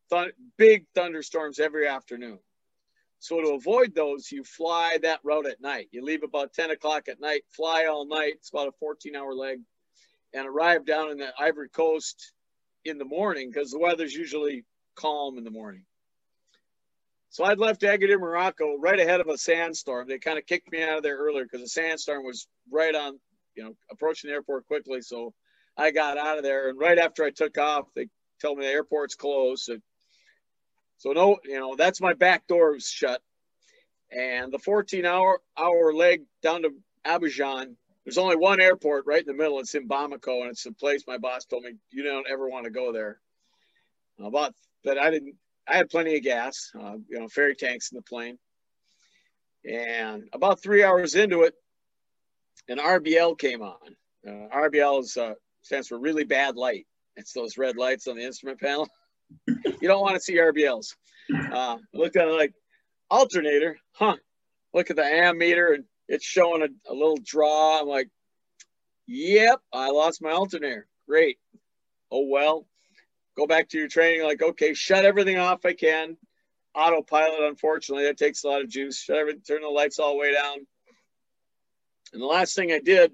th- big thunderstorms every afternoon. So to avoid those, you fly that route at night. You leave about 10 o'clock at night, fly all night. It's about a 14 hour leg and arrive down in the Ivory Coast in the morning because the weather's usually calm in the morning. So I'd left Agadir, Morocco right ahead of a sandstorm. They kind of kicked me out of there earlier because the sandstorm was right on, you know, approaching the airport quickly. So I got out of there. And right after I took off, they told me the airport's closed. So so no, you know, that's my back door was shut. And the 14 hour leg down to Abidjan, there's only one airport right in the middle. It's in Bamako, and it's a place my boss told me you don't ever want to go there. About but I didn't. I had plenty of gas, uh, you know, ferry tanks in the plane. And about three hours into it, an RBL came on. Uh, RBL is, uh, stands for really bad light. It's those red lights on the instrument panel. you don't want to see RBLs. Uh, look at it like alternator, huh? Look at the ammeter and it's showing a, a little draw. I'm like, yep, I lost my alternator. Great. Oh well. Go back to your training. Like, okay, shut everything off I can. Autopilot, unfortunately, that takes a lot of juice. Shut everything, turn the lights all the way down. And the last thing I did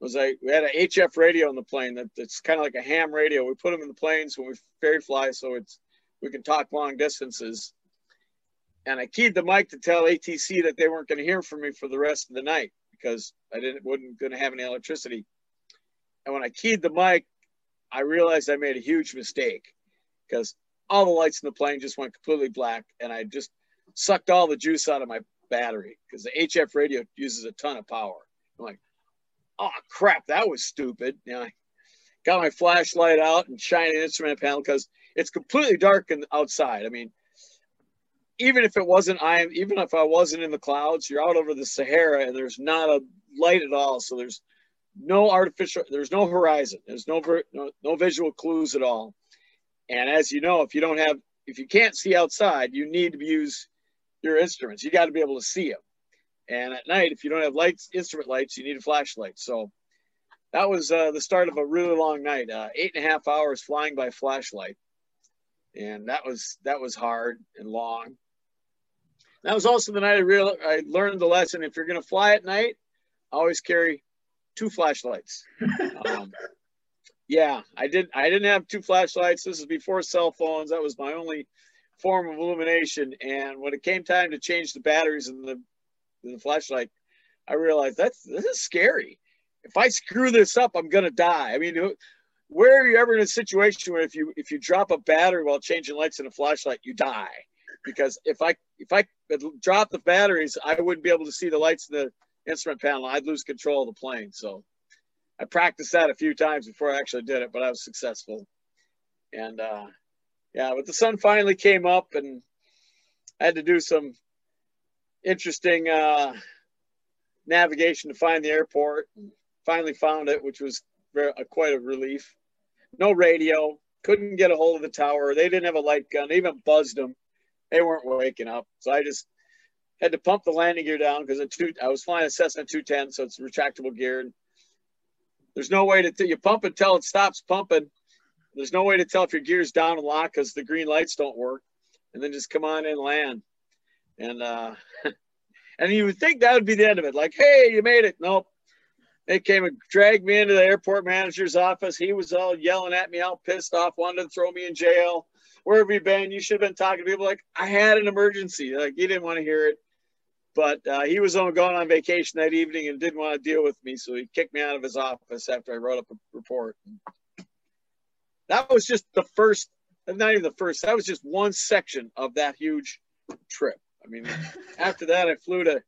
was I we had an HF radio in the plane that, that's kind of like a ham radio. We put them in the planes when we ferry fly, so it's we can talk long distances. And I keyed the mic to tell ATC that they weren't going to hear from me for the rest of the night because I didn't wasn't going to have any electricity. And when I keyed the mic, I realized I made a huge mistake because all the lights in the plane just went completely black, and I just sucked all the juice out of my battery because the HF radio uses a ton of power. I'm like, oh crap, that was stupid. You know, I got my flashlight out and shining instrument panel because it's completely dark in, outside. I mean, even if it wasn't, I even if I wasn't in the clouds, you're out over the Sahara and there's not a light at all. So there's no artificial, there's no horizon, there's no no, no visual clues at all. And as you know, if you don't have, if you can't see outside, you need to use your instruments. You got to be able to see them. And at night, if you don't have lights, instrument lights, you need a flashlight. So that was uh, the start of a really long night. Uh, eight and a half hours flying by flashlight, and that was that was hard and long. That was also the night I real I learned the lesson. If you're going to fly at night, always carry two flashlights. um, yeah, I did. I didn't have two flashlights. This is before cell phones. That was my only form of illumination. And when it came time to change the batteries in the in the flashlight, I realized that's this is scary. If I screw this up, I'm gonna die. I mean, where are you ever in a situation where if you if you drop a battery while changing lights in a flashlight, you die? Because if I if I drop the batteries, I wouldn't be able to see the lights in the instrument panel. I'd lose control of the plane. So I practiced that a few times before I actually did it, but I was successful. And uh, yeah, but the sun finally came up, and I had to do some interesting uh, navigation to find the airport. Finally found it, which was quite a relief. No radio, couldn't get a hold of the tower. They didn't have a light gun. They even buzzed them. They weren't waking up. So I just had to pump the landing gear down because I was flying a Cessna 210, so it's retractable gear. And there's no way to t- you pump until it stops pumping. There's no way to tell if your gear's down and locked because the green lights don't work. And then just come on and land. And uh, and you would think that would be the end of it. Like, hey, you made it. Nope. they came and dragged me into the airport manager's office. He was all yelling at me, all pissed off, wanted to throw me in jail. Where have you been? You should have been talking to people. Like I had an emergency. Like he didn't want to hear it, but uh, he was on going on vacation that evening and didn't want to deal with me, so he kicked me out of his office after I wrote up a report. That was just the first, not even the first. That was just one section of that huge trip. I mean, after that, I flew to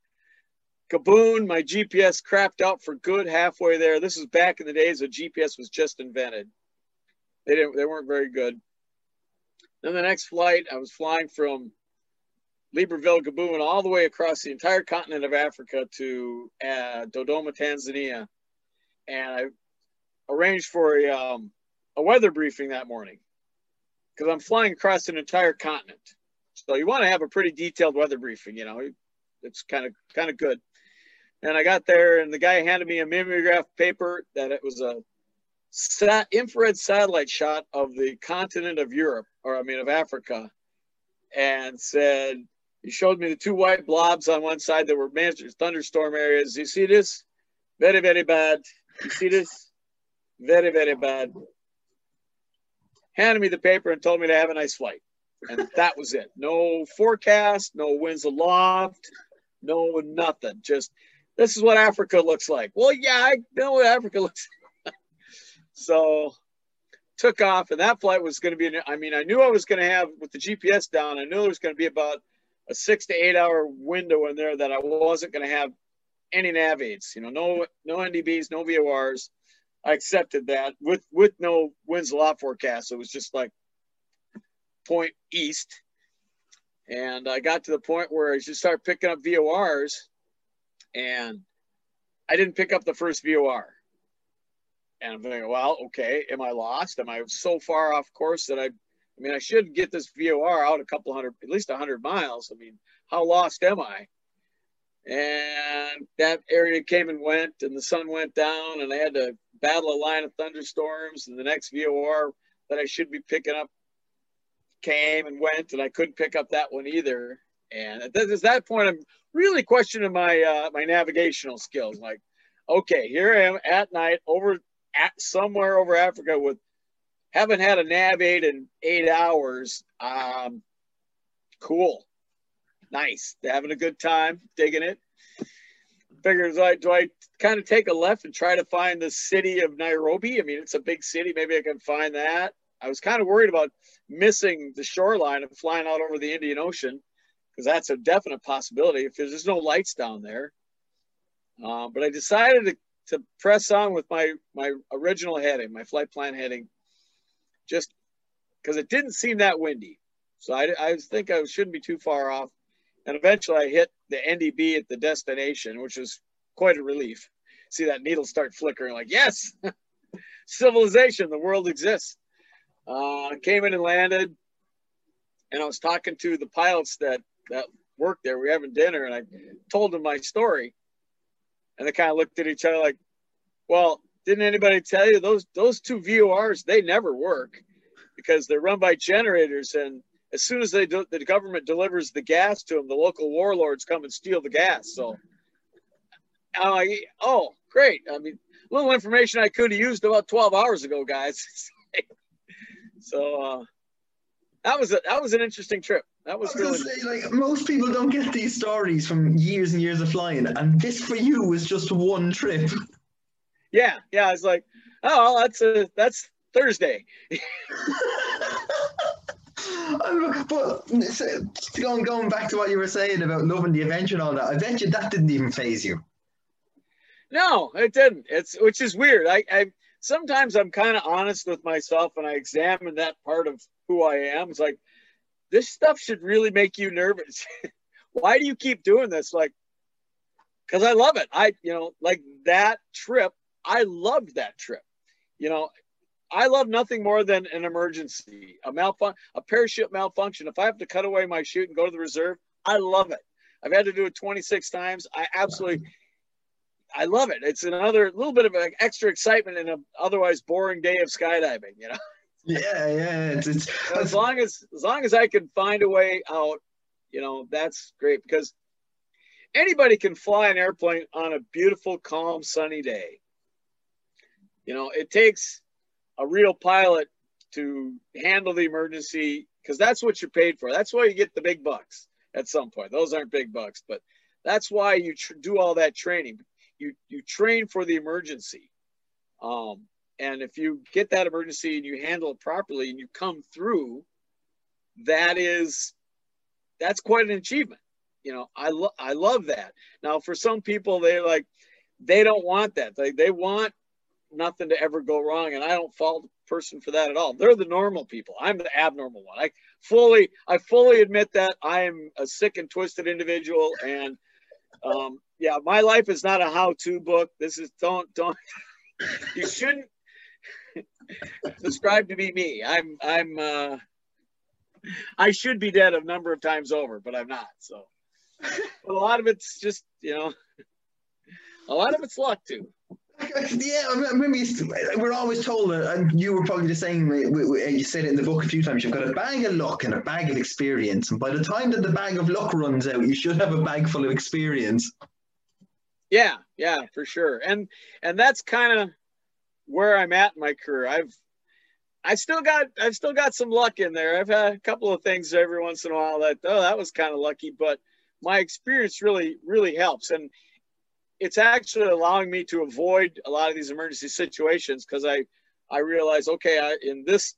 Gabon. My GPS crapped out for good halfway there. This is back in the days when GPS was just invented. They didn't. They weren't very good. Then the next flight, I was flying from Libreville, Gabon, all the way across the entire continent of Africa to uh, Dodoma, Tanzania, and I arranged for a, um, a weather briefing that morning because I'm flying across an entire continent. So you want to have a pretty detailed weather briefing, you know. It's kind of kind of good. And I got there, and the guy handed me a mimeograph paper that it was a sat infrared satellite shot of the continent of Europe, or I mean of Africa, and said he showed me the two white blobs on one side that were major thunderstorm areas. You see this? Very very bad. You see this? Very very bad. Handed me the paper and told me to have a nice flight, and that was it. No forecast, no winds aloft, no nothing. Just this is what Africa looks like. Well, yeah, I know what Africa looks like. so took off, and that flight was going to be, I mean, I knew I was going to have, with the GPS down, I knew there was going to be about a six to eight hour window in there that I wasn't going to have any nav aids, you know, no, no NDBs, no VORs. I accepted that with, with no winds aloft forecast. It was just like point east. And I got to the point where I just started picking up VORs and I didn't pick up the first VOR. And I'm thinking, well, okay, am I lost? Am I so far off course that I, I mean, I should get this VOR out a couple hundred, at least a hundred miles. I mean, how lost am I? And that area came and went, and the sun went down, and I had to battle a line of thunderstorms. And the next VOR that I should be picking up came and went, and I couldn't pick up that one either. And at that point, I'm really questioning my uh, my navigational skills. Like, okay, here I am at night over at somewhere over Africa with haven't had a nav aid in eight hours. Um, cool, nice, They're having a good time, digging it. Figures like, do I kind of take a left and try to find the city of Nairobi? I mean, it's a big city. Maybe I can find that. I was kind of worried about missing the shoreline and flying out over the Indian Ocean because that's a definite possibility if there's no lights down there. Uh, but I decided to, to press on with my my original heading, my flight plan heading, just because it didn't seem that windy. So I, I think I shouldn't be too far off. And eventually I hit the NDB at the destination, which was quite a relief. See that needle start flickering like, yes, civilization, the world exists. Uh, came in and landed. And I was talking to the pilots that that worked there. We were having dinner, and I told them my story, and they kind of looked at each other like, "Well, didn't anybody tell you those those two VORs? They never work because they're run by generators, and as soon as they do, the government delivers the gas to them, the local warlords come and steal the gas. So, I'm like, oh, great. I mean, little information I could have used about 12 hours ago, guys. so uh, that was a, that was an interesting trip. That was, was really say, like most people don't get these stories from years and years of flying, and this for you was just one trip. Yeah, yeah. I was like, oh, that's a that's Thursday. but going going back to what you were saying about loving the adventure and all that, I bet you that didn't even phase you. No, it didn't. It's which is weird. I, I sometimes I'm kind of honest with myself and I examine that part of who I am. It's like this stuff should really make you nervous. Why do you keep doing this? Like, because I love it. I, you know, like that trip, I loved that trip. You know, I love nothing more than an emergency, a malfunction, a parachute malfunction. If I have to cut away my chute and go to the reserve, I love it. I've had to do it 26 times. I absolutely, I love it. It's another little bit of an extra excitement in an otherwise boring day of skydiving, you know? Yeah, yeah. It's, it's, as long as as long as I can find a way out, you know, that's great because anybody can fly an airplane on a beautiful, calm, sunny day. You know, it takes a real pilot to handle the emergency because that's what you're paid for. That's why you get the big bucks at some point. Those aren't big bucks, but that's why you tr- do all that training. You you train for the emergency. Um, and if you get that emergency and you handle it properly and you come through, that is that's quite an achievement. You know, I lo- I love that. Now, for some people, they're like, they don't want that. They they want nothing to ever go wrong, and I don't fault a person for that at all. They're the normal people. I'm the abnormal one. I fully I fully admit that I am a sick and twisted individual, and um, yeah, my life is not a how-to book. This is don't don't. you shouldn't describe to be me. I'm I'm uh, I should be dead a number of times over, but I'm not. So, but a lot of it's just you know, a lot of it's luck too. Yeah, I remember we're always told, and you were probably the same. You said it in the book a few times. You've got a bag of luck and a bag of experience, and by the time that the bag of luck runs out, you should have a bag full of experience. Yeah, yeah, for sure, and and that's kind of where I'm at in my career. I've I still got I've still got some luck in there. I've had a couple of things every once in a while that oh that was kind of lucky, but my experience really really helps and it's actually allowing me to avoid a lot of these emergency situations because I I realize okay I, in this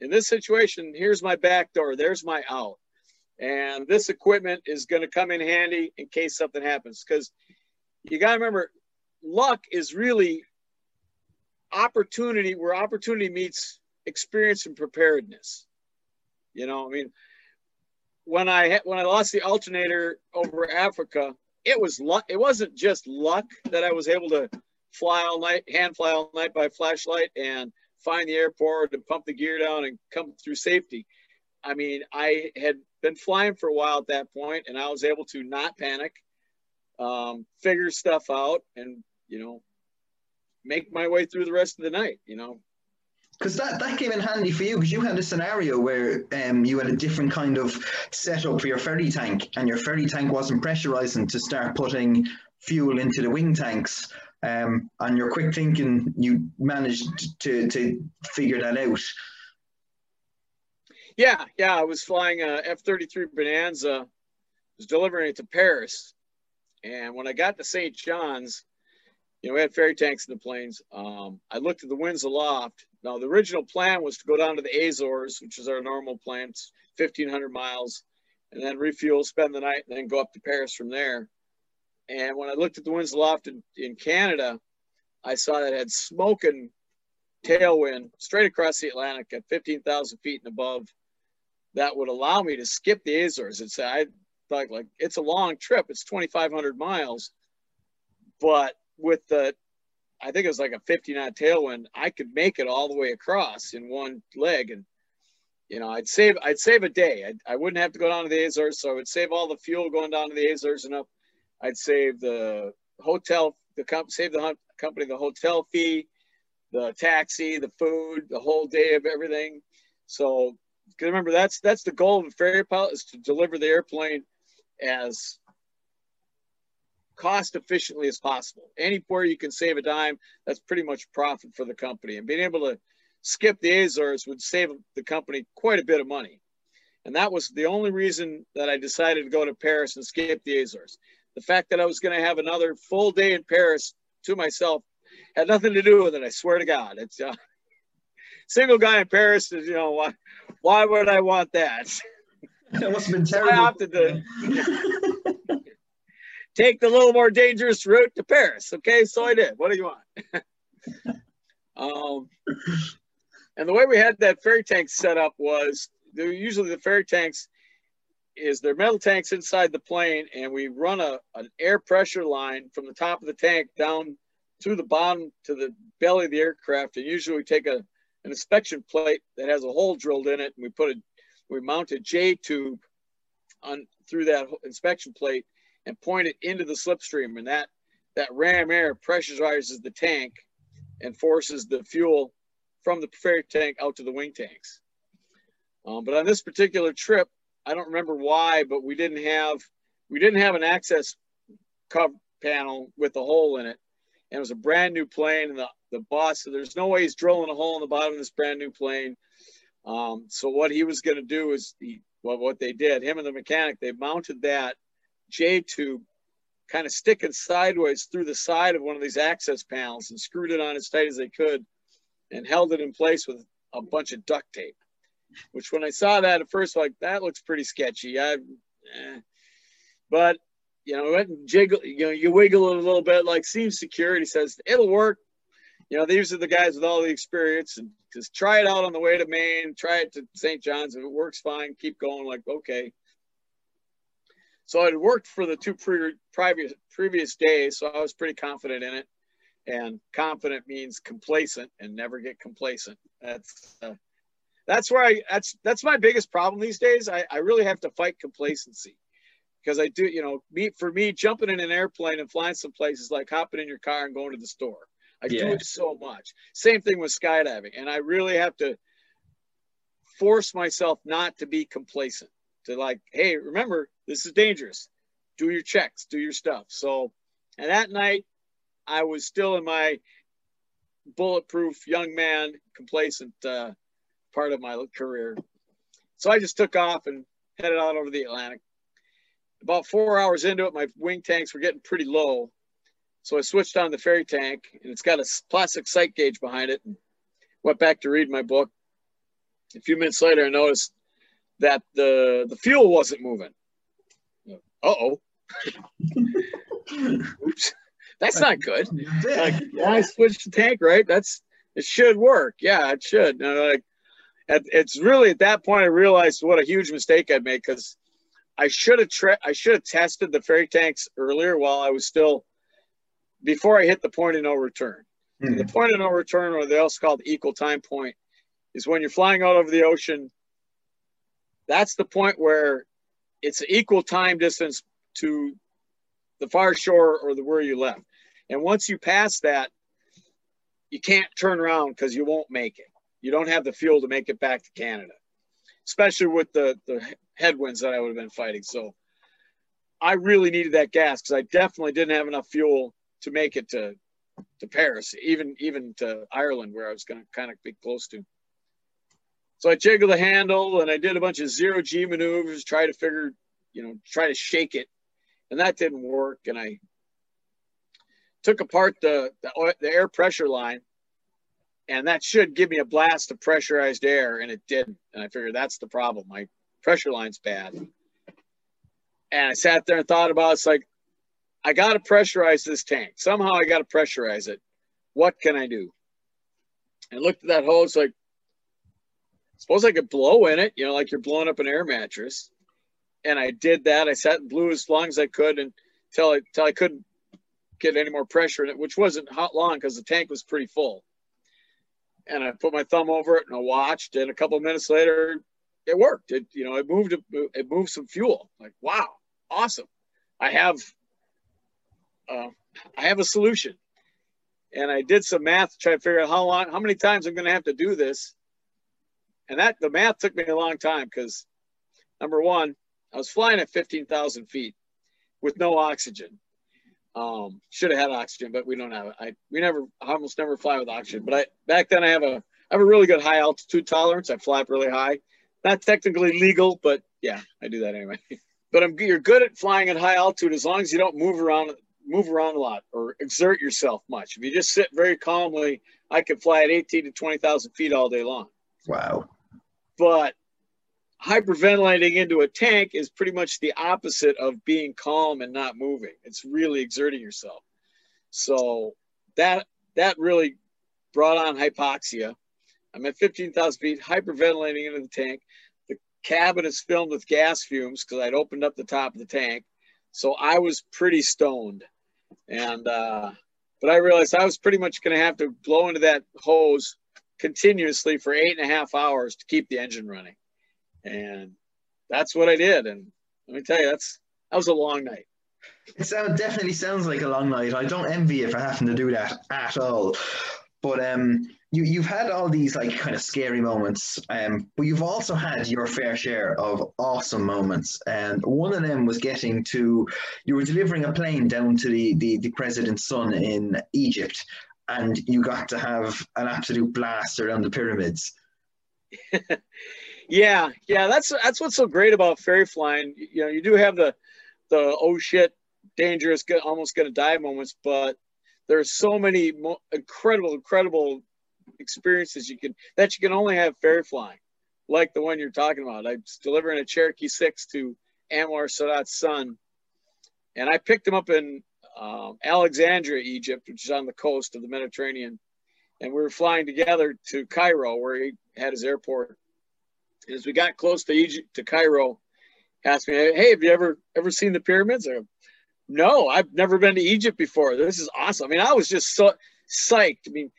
in this situation here's my back door there's my out and this equipment is going to come in handy in case something happens because you got to remember luck is really opportunity where opportunity meets experience and preparedness. You know, I mean, when I when I lost the alternator over Africa, it was luck. It wasn't just luck that I was able to fly all night, hand fly all night by flashlight, and find the airport and pump the gear down and come through safety. I mean, I had been flying for a while at that point, and I was able to not panic, um, figure stuff out, and you know, make my way through the rest of the night. You know, because that, that came in handy for you because you had a scenario where um, you had a different kind of setup for your ferry tank and your ferry tank wasn't pressurizing to start putting fuel into the wing tanks um, and your quick thinking you managed to, to figure that out yeah yeah i was flying a f-33 bonanza was delivering it to paris and when i got to st john's you know, we had ferry tanks in the planes. Um, I looked at the winds aloft. Now, the original plan was to go down to the Azores, which is our normal plan, 1,500 miles, and then refuel, spend the night, and then go up to Paris from there. And when I looked at the winds aloft in, in Canada, I saw that it had smoking tailwind straight across the Atlantic at 15,000 feet and above. That would allow me to skip the Azores. It's I thought like it's a long trip. It's 2,500 miles, but with the I think it was like a 50 knot tailwind, I could make it all the way across in one leg. And, you know, I'd save, I'd save a day. I would not have to go down to the Azores. So I would save all the fuel going down to the Azores and up. I'd save the hotel, the comp, save the company, the hotel fee, the taxi, the food, the whole day of everything. So remember that's, that's the goal of a ferry pilot is to deliver the airplane as cost efficiently as possible. Anywhere you can save a dime, that's pretty much profit for the company. And being able to skip the Azores would save the company quite a bit of money. And that was the only reason that I decided to go to Paris and skip the Azores. The fact that I was going to have another full day in Paris to myself had nothing to do with it. I swear to God, it's uh, single guy in Paris. Is, you know why? Why would I want that? That must have been terrible. I opted to take the little more dangerous route to Paris. Okay, so I did. What do you want? um, and the way we had that ferry tank set up was usually the ferry tanks is their metal tanks inside the plane, and we run a an air pressure line from the top of the tank down to the bottom to the belly of the aircraft. And usually we take a an inspection plate that has a hole drilled in it, and we put a we mount a J tube on through that inspection plate and point it into the slipstream. And that, that ram air pressurizes the tank and forces the fuel from the ferry tank out to the wing tanks. Um, but on this particular trip, I don't remember why, but we didn't have we didn't have an access cover panel with a hole in it, and it was a brand new plane. And the, the boss said, There's no way he's drilling a hole in the bottom of this brand new plane. Um, so what he was going to do is he, well, what they did, him and the mechanic, they mounted that J tube kind of sticking sideways through the side of one of these access panels and screwed it on as tight as they could and held it in place with a bunch of duct tape. Which when I saw that at first, like that looks pretty sketchy. I, eh. but you know, went and jiggle, you know, you wiggle it a little bit, like seems secure. security says it'll work. You know, these are the guys with all the experience and just try it out on the way to Maine, try it to St. John's. If it works fine, keep going. Like, okay. So it worked for the two pre- previous previous days, so I was pretty confident in it. And confident means complacent, and never get complacent. That's uh, that's where I that's that's my biggest problem these days. I, I really have to fight complacency because I do, you know, me for me jumping in an airplane and flying some places like hopping in your car and going to the store. I yeah. do it so much. Same thing with skydiving, and I really have to force myself not to be complacent. To like, hey, remember this is dangerous. Do your checks, do your stuff. So, and that night, I was still in my bulletproof young man, complacent uh, part of my career. So I just took off and headed out over the Atlantic about four hours into it, my wing tanks were getting pretty low. So I switched on the ferry tank and it's got a plastic sight gauge behind it and went back to read my book. A few minutes later, I noticed that the, the fuel wasn't moving. Uh oh. Oops. That's not good. Like, yeah, I switched the tank, right? That's it should work. Yeah, it should. And like, it's really at that point I realized what a huge mistake I'd made because I should have tra- I should have tested the ferry tanks earlier while I was still before I hit the point of no return. Mm-hmm. The point of no return, or they also call the equal time point, is when you're flying out over the ocean. That's the point where it's equal time distance to the far shore or the where you left. And once you pass that, you can't turn around because you won't make it. You don't have the fuel to make it back to Canada, especially with the the headwinds that I would have been fighting. So I really needed that gas because I definitely didn't have enough fuel to make it to to Paris, even even to Ireland, where I was going to kind of be close to. So I jiggled the handle and I did a bunch of zero G maneuvers, try to figure, you know, try to shake it, and that didn't work. And I took apart the the, the air pressure line, and that should give me a blast of pressurized air, and it didn't. And I figured that's the problem. My pressure line's bad. And I sat there and thought about it. it's like, I got to pressurize this tank. Somehow I got to pressurize it. What can I do? And looked at that hose like, suppose I could blow in it, you know, like you're blowing up an air mattress. And I did that. I sat and blew as long as I could until I, until I couldn't get any more pressure in it, which wasn't hot long because the tank was pretty full. And I put my thumb over it and I watched. And a couple minutes later, it worked. It you know it moved it moved some fuel. Like wow, awesome! I have uh, I have a solution, and I did some math to try to figure out how long, how many times I'm going to have to do this. And that the math took me a long time because number one, I was flying at 15,000 feet with no oxygen. Um, should have had oxygen, but we don't have it. I we never almost never fly with oxygen. But I back then I have a I have a really good high altitude tolerance. I fly up really high not technically legal, but yeah, I do that anyway. but I'm you're good at flying at high altitude as long as you don't move around move around a lot or exert yourself much. If you just sit very calmly, I could fly at 18 to 20,000 feet all day long. Wow. But hyperventilating into a tank is pretty much the opposite of being calm and not moving. It's really exerting yourself. So that that really brought on hypoxia. I'm at 15,000 feet, hyperventilating into the tank. The cabin is filled with gas fumes because I'd opened up the top of the tank. So I was pretty stoned. And, uh, but I realized I was pretty much going to have to blow into that hose continuously for eight and a half hours to keep the engine running. And that's what I did. And let me tell you, that's, that was a long night. It sound, definitely sounds like a long night. I don't envy you for having to do that at all. But um, you you've had all these like kind of scary moments, um, but you've also had your fair share of awesome moments. And one of them was getting to you were delivering a plane down to the the, the president's son in Egypt, and you got to have an absolute blast around the pyramids. yeah, yeah, that's that's what's so great about ferry flying. You know, you do have the the oh shit, dangerous, almost gonna die moments, but there's so many mo- incredible, incredible experiences you can that you can only have ferry flying, like the one you're talking about. I was delivering a Cherokee Six to Anwar Sadat's son, and I picked him up in um, Alexandria, Egypt, which is on the coast of the Mediterranean, and we were flying together to Cairo, where he had his airport. As we got close to Egypt to Cairo, asked me, "Hey, have you ever ever seen the pyramids?" Go, no, I've never been to Egypt before. This is awesome. I mean, I was just so psyched. I mean,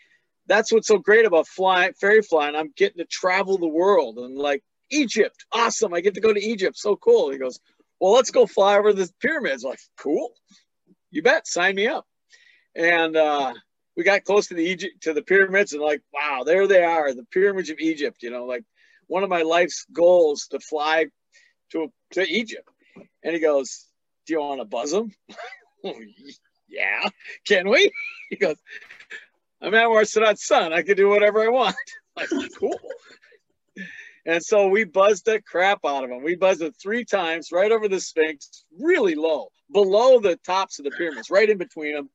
that's what's so great about flying ferry flying. I'm getting to travel the world and like Egypt, awesome. I get to go to Egypt, so cool. He goes, well, let's go fly over the pyramids. I'm like, cool, you bet, sign me up. And uh, we got close to the Egypt to the pyramids and like, wow, there they are, the pyramids of Egypt. You know, like one of my life's goals to fly to to Egypt. And he goes, do you want to buzz him? yeah, can we? He goes, I'm Anwar Sadat's son. I can do whatever I want. like, cool. And so we buzzed the crap out of him. We buzzed it three times right over the Sphinx, really low, below the tops of the pyramids, right in between them.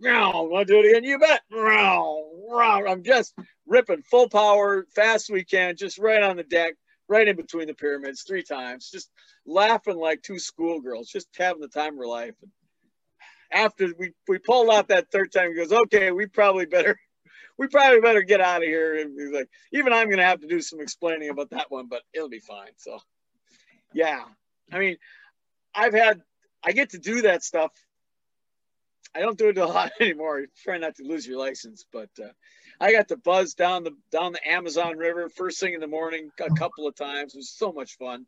Want to do it again? You bet. I'm just ripping full power, fast we can, just right on the deck, right in between the pyramids, three times, just laughing like two schoolgirls, just having the time of her life. After we, we pulled out that third time, he goes, okay, we probably better, we probably better get out of here. And he's like, even I'm going to have to do some explaining about that one, but it'll be fine. So yeah, I mean, I've had, I get to do that stuff. I don't do it a lot anymore. Try not to lose your license, but uh, I got to buzz down the down the Amazon River first thing in the morning a couple of times. It was so much fun.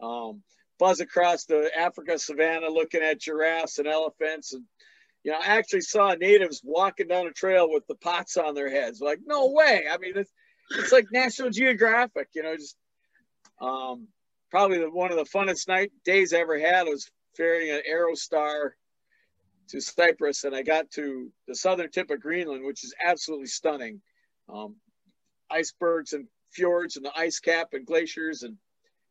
Um, buzz across the Africa savannah looking at giraffes and elephants. And, you know, I actually saw natives walking down a trail with the pots on their heads. Like, no way. I mean, it's, it's like National Geographic, you know, just um, probably the, one of the funnest night days I ever had was ferrying an Aerostar to Cyprus. And I got to the southern tip of Greenland, which is absolutely stunning. Um, icebergs and fjords and the ice cap and glaciers and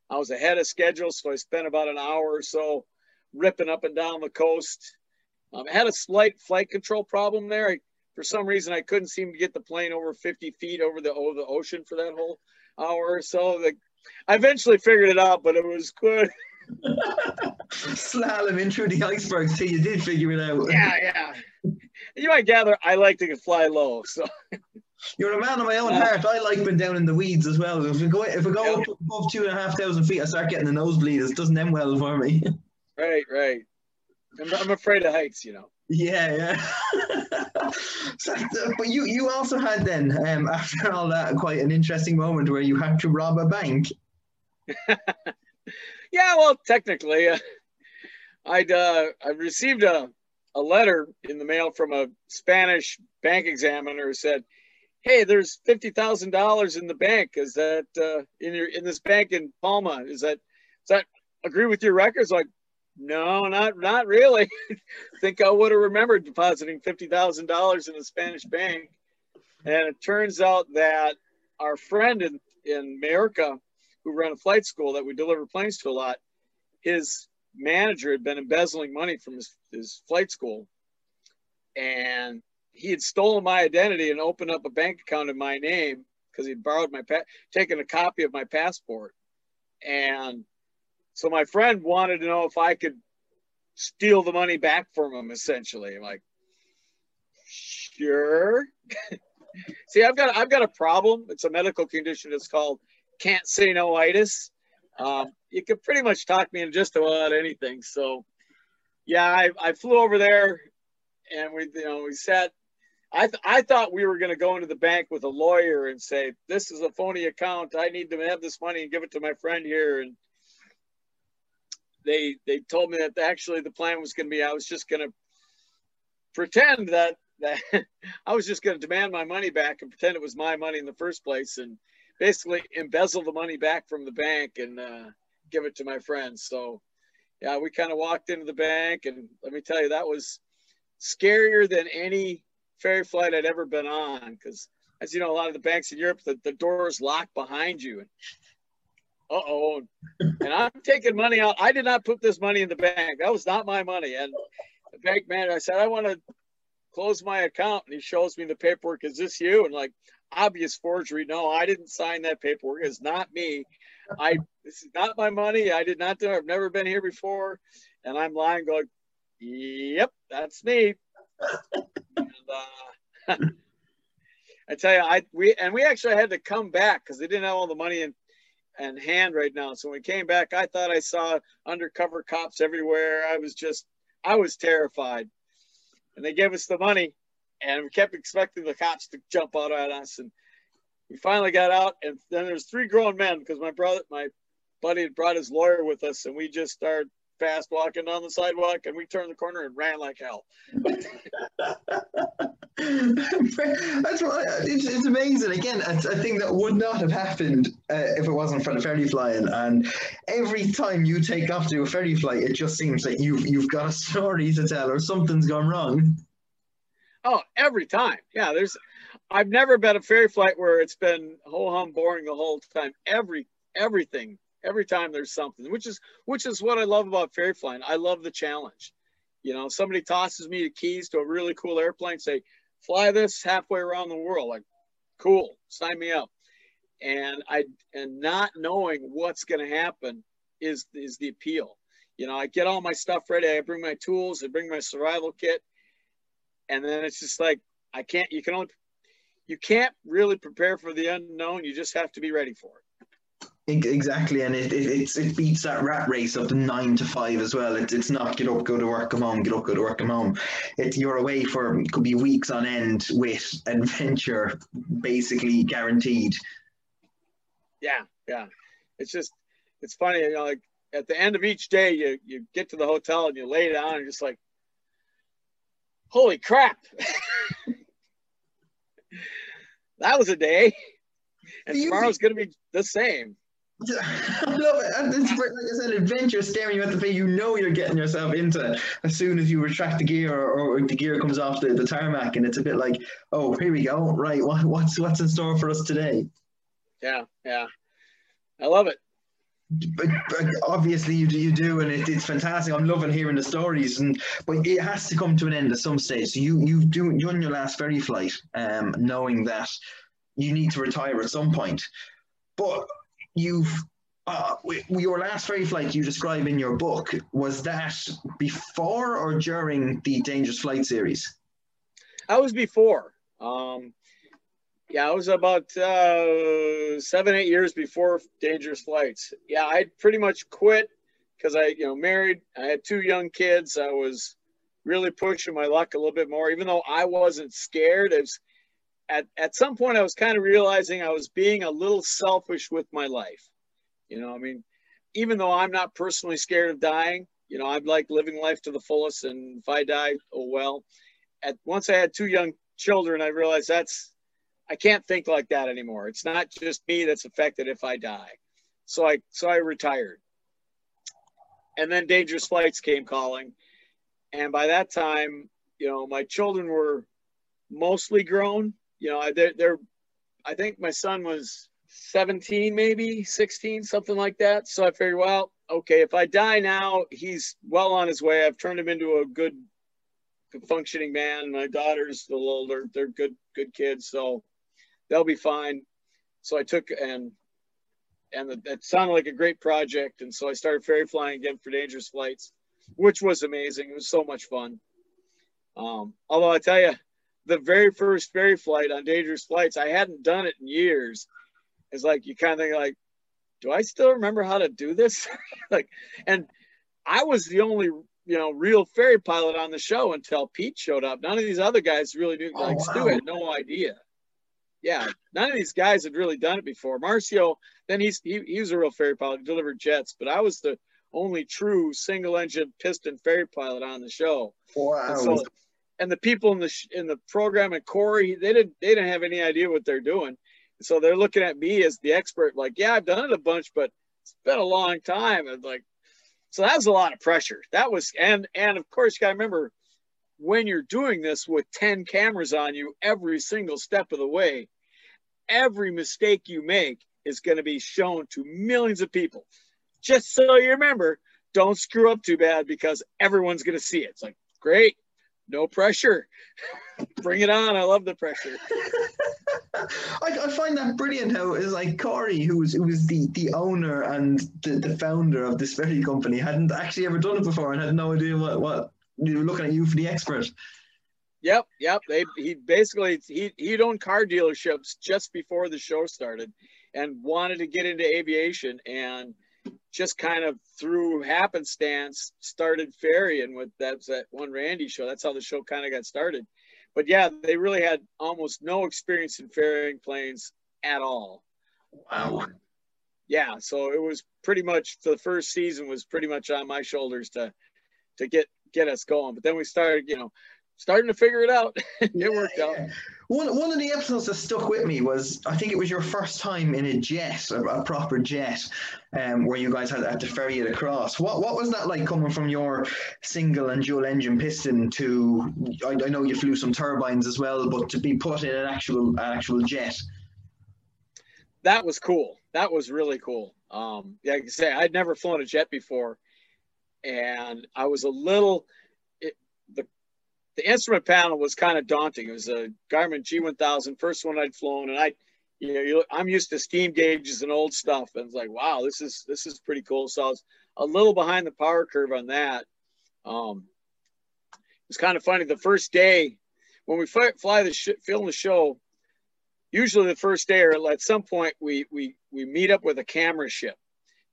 I was ahead of schedule, so I spent about an hour or so ripping up and down the coast. Um, I had a slight flight control problem there. I, for some reason, I couldn't seem to get the plane over 50 feet over the over the ocean for that whole hour or so. The, I eventually figured it out, but it was good. Slalom in through the icebergs till you did figure it out. Yeah, yeah. You might gather I like to fly low, so you're a man of my own heart. I like being down in the weeds as well. If we go if we go yeah. up above two and a half thousand feet, I start getting a nosebleed. It doesn't end well for me. Right, right. I'm, I'm afraid of heights, you know. Yeah, yeah. so, but you you also had then um, after all that quite an interesting moment where you had to rob a bank. yeah, well, technically, uh, I'd uh, I received a a letter in the mail from a Spanish bank examiner who said, hey, there's fifty thousand dollars in the bank. Is that uh, in your in this bank in Palma? Is that does that agree with your records? Like, no, not not really. think I would have remembered depositing fifty thousand dollars in a Spanish bank. And it turns out that our friend in in Mallorca, who ran a flight school that we deliver planes to a lot, his manager had been embezzling money from his, his flight school and he had stolen my identity and opened up a bank account in my name because he'd borrowed my pa- taken a copy of my passport and so my friend wanted to know if i could steal the money back from him essentially. I'm like sure. See i've got i've got a problem. It's a medical condition. It's called can't say no itis um, you could pretty much talk me into just about anything. So yeah I, I flew over there and we you know we sat. I, th- I thought we were going to go into the bank with a lawyer and say, this is a phony account. I need to have this money and give it to my friend here. And they, they told me that actually the plan was going to be, I was just going to pretend that that I was just going to demand my money back and pretend it was my money in the first place, and basically embezzle the money back from the bank and uh, give it to my friends. So, yeah, we kind of walked into the bank, and let me tell you, that was scarier than any ferry flight I'd ever been on. Because, as you know, a lot of the banks in Europe, the, the doors lock behind you. And uh oh. and I'm taking money out. I did not put this money in the bank. That was not my money. And the bank manager, I said, I want to close my account. And he shows me the paperwork. Is this you? And like, obvious forgery. No, I didn't sign that paperwork. It's not me. I this is not my money. I did not do it. I've never been here before. And I'm lying, going, Yep, that's me. and, uh, I tell you, I we and we actually had to come back because they didn't have all the money in and hand right now. So when we came back, I thought I saw undercover cops everywhere. I was just, I was terrified. And they gave us the money, and we kept expecting the cops to jump out at us. And we finally got out, and then there's three grown men because my brother, my buddy, had brought his lawyer with us, and we just started fast walking down the sidewalk, and we turned the corner and ran like hell. That's why it's, it's amazing. Again, it's a thing that would not have happened uh, if it wasn't for the ferry flying. And every time you take off to a ferry flight, it just seems like you've you've got a story to tell or something's gone wrong. Oh, every time. Yeah, there's. I've never been a ferry flight where it's been ho hum boring the whole time. Every everything every time there's something, which is which is what I love about ferry flying. I love the challenge. You know, somebody tosses me the keys to a really cool airplane, say, fly this halfway around the world. Like, cool, sign me up. And I and not knowing what's going to happen is is the appeal. You know, I get all my stuff ready. I bring my tools. I bring my survival kit, and then it's just like I can't. You can only you can't really prepare for the unknown. You just have to be ready for it. Exactly, and it, it it beats that rat race of the nine to five as well. It's it's not get up, go to work, come home, get up, go to work, come home. It's you're away for could be weeks on end with adventure, basically guaranteed. Yeah, yeah. It's just it's funny, you know, like at the end of each day, you you get to the hotel and you lay down and just like, holy crap, that was a day, and tomorrow's gonna be the same. I love it. It's like I said, adventure staring you at the face you know you're getting yourself into as soon as you retract the gear or, or, the gear comes off the, the tarmac and it's a bit like, oh, here we go. Right, what, what's what's in store for us today? Yeah, yeah. I love it. But, but obviously you do, you do, and it, it's fantastic. I'm loving hearing the stories, and but it has to come to an end at some stage. So you you do you on your last ferry flight, um, knowing that you need to retire at some point, but you've uh, your last ferry flight you describe in your book was that before or during the Dangerous Flight series? that was before. Um, yeah, I was about uh, seven, eight years before Dangerous Flights. Yeah, I pretty much quit because I, you know, married. I had two young kids. I was really pushing my luck a little bit more, even though I wasn't scared. It was, at, at some point I was kind of realizing I was being a little selfish with my life. You know, I mean, even though I'm not personally scared of dying, you know, I'm like living life to the fullest. And if I die, oh well. At once I had two young children, I realized that's I can't think like that anymore. It's not just me that's affected if I die. So I so I retired. And then Dangerous Flights came calling. And by that time, you know, my children were mostly grown you know, they're, they're, I think my son was 17, maybe 16, something like that. So I figured, well, okay, if I die now, he's well on his way. I've turned him into a good, functioning man. My daughter's little older. They're good, good kids. So they'll be fine. So I took and and that sounded like a great project. And so I started ferry flying again for dangerous flights, which was amazing. It was so much fun. Um, although I tell you, the very first ferry flight on dangerous flights i hadn't done it in years. It's like you kind of think like do i still remember how to do this? Like and i was the only you know real ferry pilot on the show until pete showed up. None of these other guys really knew like oh, wow. stu had no idea. Yeah none of these guys had really done it before. Marcio then he's he, he was a real ferry pilot delivered jets but i was the only true single engine piston ferry pilot on the show. Wow. so and the people in the in the program and Corey, they didn't they didn't have any idea what they're doing. So they're looking at me as the expert, like, yeah, I've done it a bunch, but it's been a long time. And like, so that was a lot of pressure. That was, and and of course, you got to remember when you're doing this with 10 cameras on you every single step of the way, every mistake you make is going to be shown to millions of people. Just so you remember, don't screw up too bad because everyone's going to see it. It's like, great, no pressure. Bring it on. I love the pressure. I, I, find that brilliant how it's like Corey, who was who was the, the owner and the, the founder of this very company, hadn't actually ever done it before and had no idea what, what you were looking at you for the expert. Yep, yep. They he basically he he'd owned car dealerships just before the show started and wanted to get into aviation and just kind of through happenstance started ferrying with that's that one Randy show. That's how the show kind of got started. But yeah, they really had almost no experience in ferrying planes at all. Wow. Um, yeah, so it was pretty much the first season was pretty much on my shoulders to to get get us going. But then we started, you know, starting to figure it out. it yeah, worked out. One, one of the episodes that stuck with me was I think it was your first time in a jet, a, a proper jet, um, where you guys had, had to ferry it across. What what was that like coming from your single and dual engine piston to? I, I know you flew some turbines as well, but to be put in an actual an actual jet. That was cool. That was really cool. Um, yeah, like I say, I'd never flown a jet before, and I was a little. The instrument panel was kind of daunting. It was a Garmin G1000, first one I'd flown, and I, you know, I'm used to steam gauges and old stuff, and it's like, wow, this is this is pretty cool. So I was a little behind the power curve on that. Um, it's kind of funny. The first day when we fly, fly the sh- film the show, usually the first day or at some point we we we meet up with a camera ship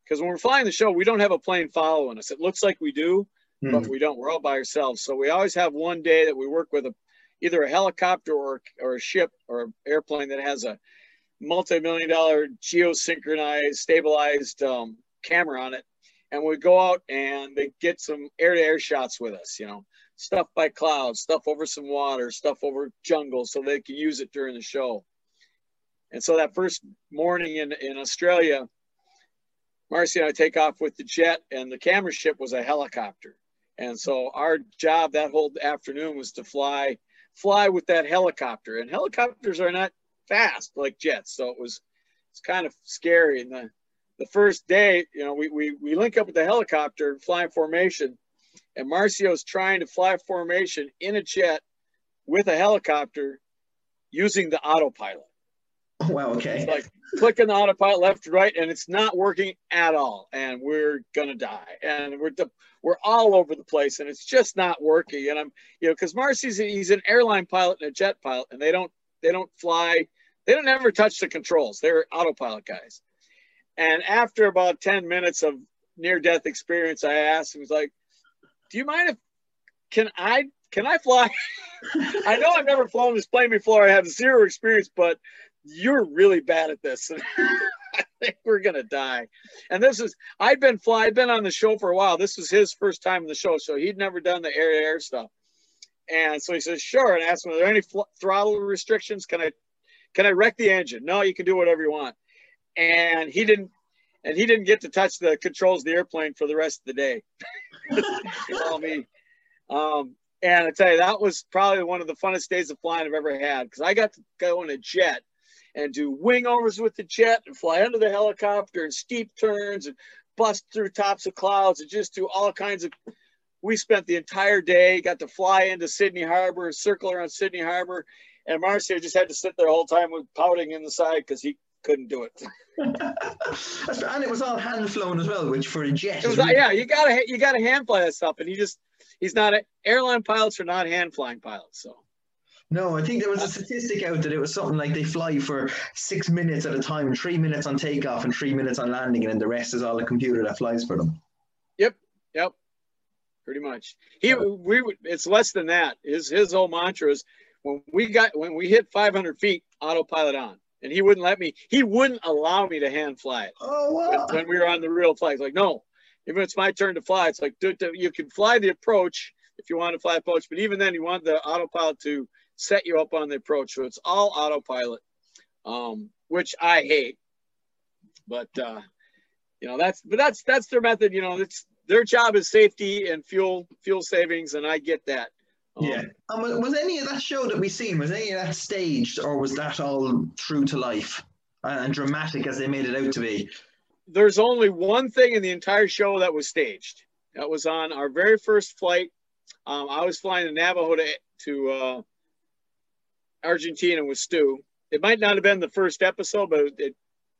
because when we're flying the show, we don't have a plane following us. It looks like we do, mm. but we don't. We're all by ourselves. So we always have one day that we work with a either a helicopter or or a ship or an airplane that has a multi-million dollar geosynchronized, stabilized um, camera on it, and we go out and they get some air-to-air shots with us. You know, stuff by clouds, stuff over some water, stuff over jungle, so they can use it during the show. And so that first morning in in Australia Marcy and I take off with the jet, and the camera ship was a helicopter. And so our job that whole afternoon was to fly, fly with that helicopter. And helicopters are not fast like jets, so it was it's kind of scary. And the the first day, you know, we we we link up with the helicopter, flying formation, and Marcio's trying to fly formation in a jet with a helicopter using the autopilot. Well, okay. It's like clicking the autopilot left to right, and it's not working at all, and we're gonna die, and we're we're all over the place, and it's just not working. And I'm, you know, because Marcy's he's an airline pilot and a jet pilot, and they don't they don't fly, they don't ever touch the controls. They're autopilot guys. And after about ten minutes of near death experience, I asked him, "Was like, do you mind if can I can I fly? I know I've never flown this plane before. I have zero experience, but you're really bad at this. I think we're gonna die. And this is I've been fly I've been on the show for a while. This was his first time in the show, so he'd never done the air to air stuff. And so he says, "Sure." And I asked him, "Are there any fl- throttle restrictions? Can I can I wreck the engine?" No, you can do whatever you want. And he didn't. And he didn't get to touch the controls of the airplane for the rest of the day. all me. Um, and I tell you, that was probably one of the funnest days of flying I've ever had because I got to go in a jet and do wing overs with the jet and fly under the helicopter and steep turns and bust through tops of clouds and just do all kinds of we spent the entire day got to fly into sydney harbor circle around sydney harbor and Marcio just had to sit there all the time with pouting in the side because he couldn't do it. And it was all hand flown as well which for a jet was, really- yeah you gotta you gotta hand fly that stuff and he just he's not a, airline pilots are not hand flying pilots so no, I think there was a statistic out that it was something like they fly for six minutes at a time, three minutes on takeoff and three minutes on landing, and then the rest is all the computer that flies for them. Yep, yep, pretty much. He, we, it's less than that. His his whole mantra is when we got when we hit 500 feet, autopilot on, and he wouldn't let me. He wouldn't allow me to hand fly it. Oh wow! When, when we were on the real flight, like no, if it's my turn to fly, it's like you can fly the approach if you want to fly approach. But even then, you want the autopilot to set you up on the approach. So it's all autopilot, um, which I hate. But uh, you know that's but that's that's their method. You know, it's their job is safety and fuel fuel savings, and I get that. Um, yeah. And was, was any of that show that we seen was any of that staged, or was that all true to life and dramatic as they made it out to be? There's only one thing in the entire show that was staged. That was on our very first flight. Um, I was flying to Navajo to, to uh, Argentina with Stu. It might not have been the first episode, but it,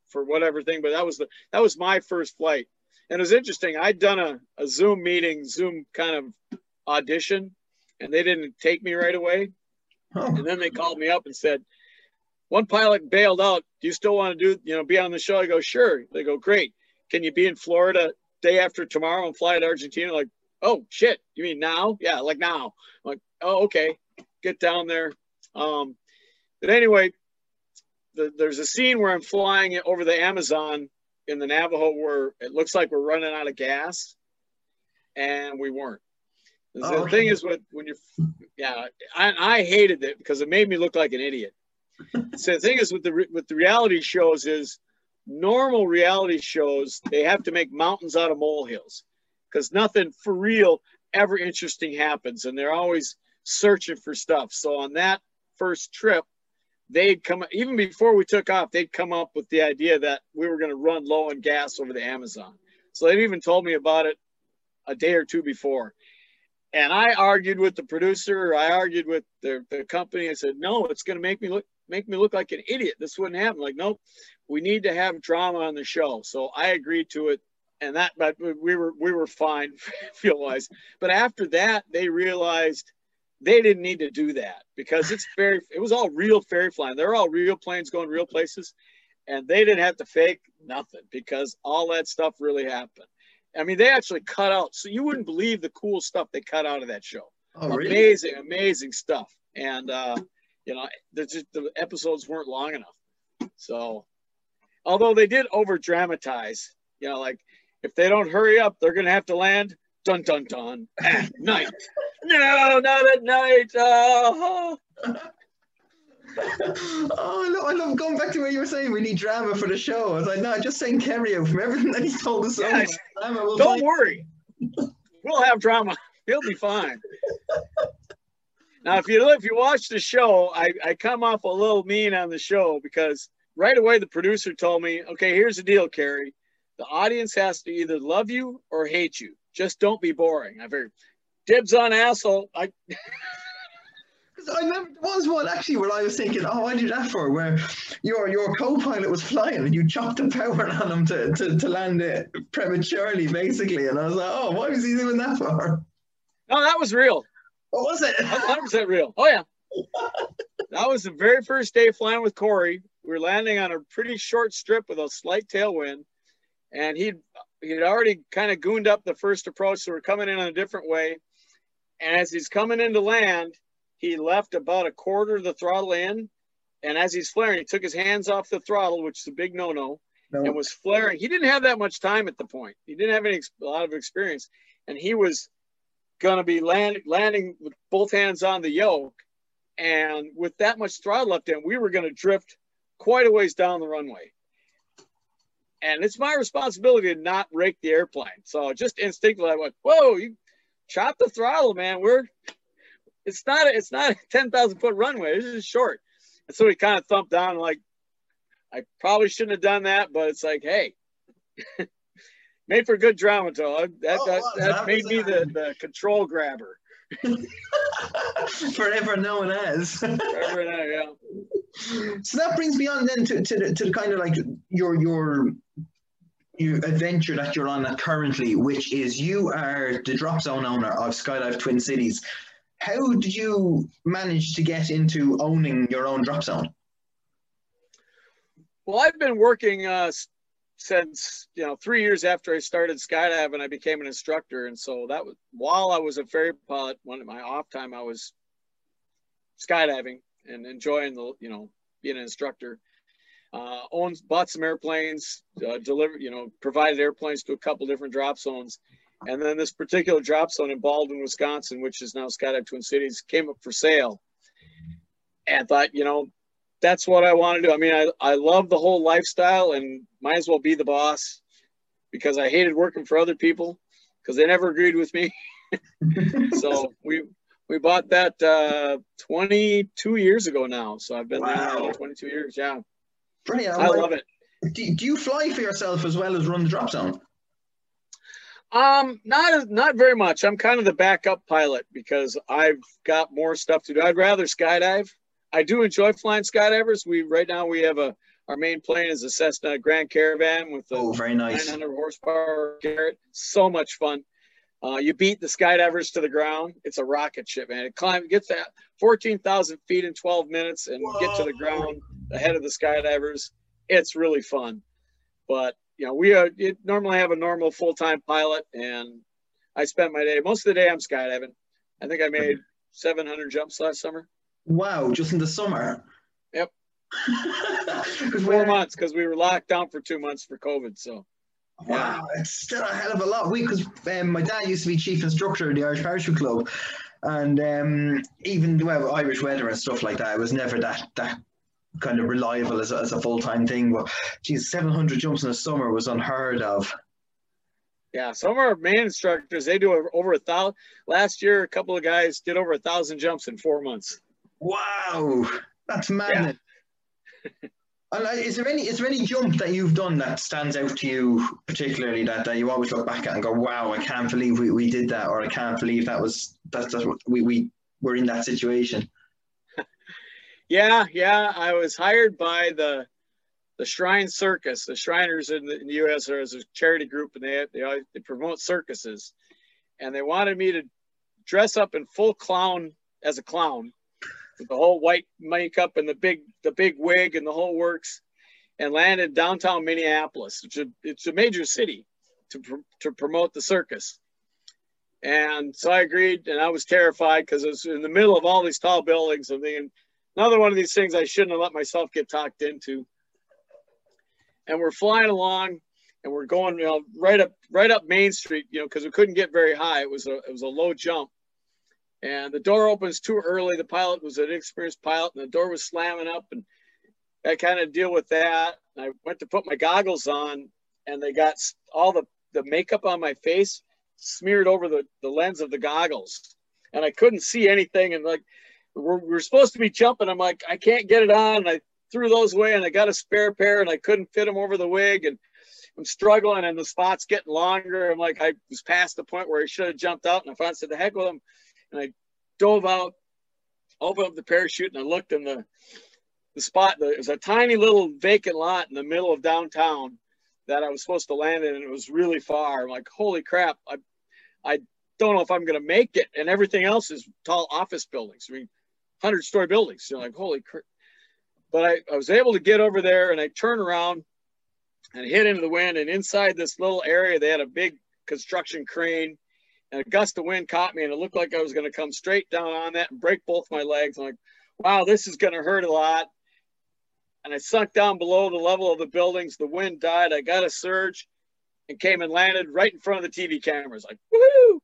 for whatever thing, but that was the that was my first flight. And it was interesting. I'd done a, a Zoom meeting, Zoom kind of audition, and they didn't take me right away. And then they called me up and said, one pilot bailed out. Do you still want to do, you know, be on the show? I go, sure. They go, great. Can you be in Florida day after tomorrow and fly to Argentina? Like, oh shit, you mean now? Yeah, like now. I'm like, oh, okay. Get down there. Um, but anyway, the, there's a scene where I'm flying over the Amazon in the Navajo where it looks like we're running out of gas, and we weren't. The oh, thing is, with when you, yeah, I, I hated it because it made me look like an idiot. so the thing is, with the with the reality shows is normal reality shows they have to make mountains out of molehills because nothing for real ever interesting happens, and they're always searching for stuff. So on that first trip, they'd come even before we took off they'd come up with the idea that we were going to run low on gas over the amazon. So they even told me about it a day or two before. And i argued with the producer i argued with the, the company. I said no it's going to make me look make me look like an idiot. This wouldn't happen. Like nope we need to have drama on the show. So i agreed to it and that but we were we were fine feel wise but after that they realized they didn't need to do that because it's very it was all real ferry flying. They're all real planes going real places and they didn't have to fake nothing because all that stuff really happened. I mean they actually cut out so you wouldn't believe the cool stuff they cut out of that show. Oh, really? amazing amazing stuff. And uh you know just, the episodes weren't long enough. So although they did over dramatize you know like if they don't hurry up they're gonna have to land dun dun dun at night no, not at night. Oh. oh, I love, I love going back to what you were saying. We need drama for the show. I was like, no, i just saying Kerry from everything that he's told us. Yes. Drama, we'll Don't worry, we'll have drama. He'll be fine. now, if you if you watch the show, I, I come off a little mean on the show because right away the producer told me, okay, here's the deal, Kerry. The audience has to either love you or hate you. Just don't be boring. I very dibs on asshole. I. I remember there was one actually where I was thinking, oh, I did that for where your your co-pilot was flying and you chopped the power on him to, to, to land it prematurely, basically. And I was like, oh, why was he doing that for? No, that was real. What was it? 100% real. Oh, yeah. that was the very first day flying with Corey. We were landing on a pretty short strip with a slight tailwind. And he'd, he'd already kind of gooned up the first approach. So we're coming in on a different way and as he's coming into land, he left about a quarter of the throttle in. And as he's flaring, he took his hands off the throttle, which is a big no-no, no. and was flaring. He didn't have that much time at the point. He didn't have any a lot of experience, and he was going to be land, landing with both hands on the yoke. And with that much throttle left in, we were going to drift quite a ways down the runway. And it's my responsibility to not rake the airplane. So just instinctively, I went, "Whoa, you chop the throttle, man. We're it's not a, it's not a ten thousand foot runway. This is short. And so we kind of thumped down like I probably shouldn't have done that, but it's like, hey, made for good drama, That, oh, that, that, that made me the, the control grabber. Forever known as. Forever known, yeah. So that brings me on then to, to, the, to the kind of like your your you adventure that you're on currently, which is you are the drop zone owner of Skydive Twin Cities. How did you manage to get into owning your own drop zone? Well, I've been working uh, since you know three years after I started skydiving. I became an instructor, and so that was while I was a ferry pilot. One of my off time, I was skydiving and enjoying the you know being an instructor uh, owns bought some airplanes, uh, delivered, you know, provided airplanes to a couple different drop zones, And then this particular drop zone in Baldwin, Wisconsin, which is now Skydive Twin Cities, came up for sale. And thought, you know, that's what I want to do. I mean, I, I love the whole lifestyle and might as well be the boss because I hated working for other people because they never agreed with me. so we we bought that uh, 22 years ago now. So I've been wow. there 22 years. Yeah. Brilliant. I love it. Do, do you fly for yourself as well as run the drop zone? Um, not not very much. I'm kind of the backup pilot because I've got more stuff to do. I'd rather skydive. I do enjoy flying skydivers. We right now we have a our main plane is a Cessna Grand Caravan with a oh, very nice 900 horsepower Garrett. So much fun. Uh, you beat the skydivers to the ground. It's a rocket ship, man. It climbs, gets that 14,000 feet in 12 minutes and Whoa. get to the ground ahead of the skydivers. It's really fun. But you know, we uh, normally have a normal full time pilot, and I spent my day most of the day I'm skydiving. I think I made 700 jumps last summer. Wow, just in the summer. Yep. Four months because we were locked down for two months for COVID. So. Wow, it's still a hell of a lot. We because um, my dad used to be chief instructor of the Irish Parachute Club, and um, even well Irish weather and stuff like that, it was never that that kind of reliable as a, as a full time thing. But geez, 700 jumps in a summer was unheard of. Yeah, some of our main instructors they do over a thousand. Last year, a couple of guys did over a thousand jumps in four months. Wow, that's madness. Yeah. and uh, is there any is there any jump that you've done that stands out to you particularly that, that you always look back at and go, wow, I can't believe we, we did that, or I can't believe that was that's, what we, we were in that situation. Yeah, yeah. I was hired by the the Shrine Circus. The Shriners in the, in the U.S. are as a charity group, and they they they promote circuses, and they wanted me to dress up in full clown as a clown, the whole white makeup and the big the big wig and the whole works, and land in downtown Minneapolis. It's a it's a major city to to promote the circus. And so I agreed, and I was terrified because it was in the middle of all these tall buildings. I'm thinking, another one of these things I shouldn't have let myself get talked into. And we're flying along and we're going, you know, right up, right up Main Street, you know, because we couldn't get very high. It was a, it was a low jump. And the door opens too early. The pilot was an experienced pilot, and the door was slamming up, and I kind of deal with that. And I went to put my goggles on, and they got all the the makeup on my face smeared over the the lens of the goggles, and I couldn't see anything. And like we're, we're supposed to be jumping. I'm like, I can't get it on. And I threw those away and I got a spare pair and I couldn't fit them over the wig. And I'm struggling and the spot's getting longer. I'm like, I was past the point where I should have jumped out. And I finally said, the heck with them. And I dove out, opened up the parachute and I looked in the, the spot. There was a tiny little vacant lot in the middle of downtown that I was supposed to land in. And it was really far. I'm like, holy crap. I, I don't know if I'm going to make it. And everything else is tall office buildings. I mean, hundred story buildings. You're like, holy crap. But I, I was able to get over there and I turned around and hit into the wind. And inside this little area, they had a big construction crane and a gust of wind caught me and it looked like I was going to come straight down on that and break both my legs. I'm like, wow, this is going to hurt a lot. And I sunk down below the level of the buildings. The wind died. I got a surge and came and landed right in front of the TV cameras. Like, woohoo!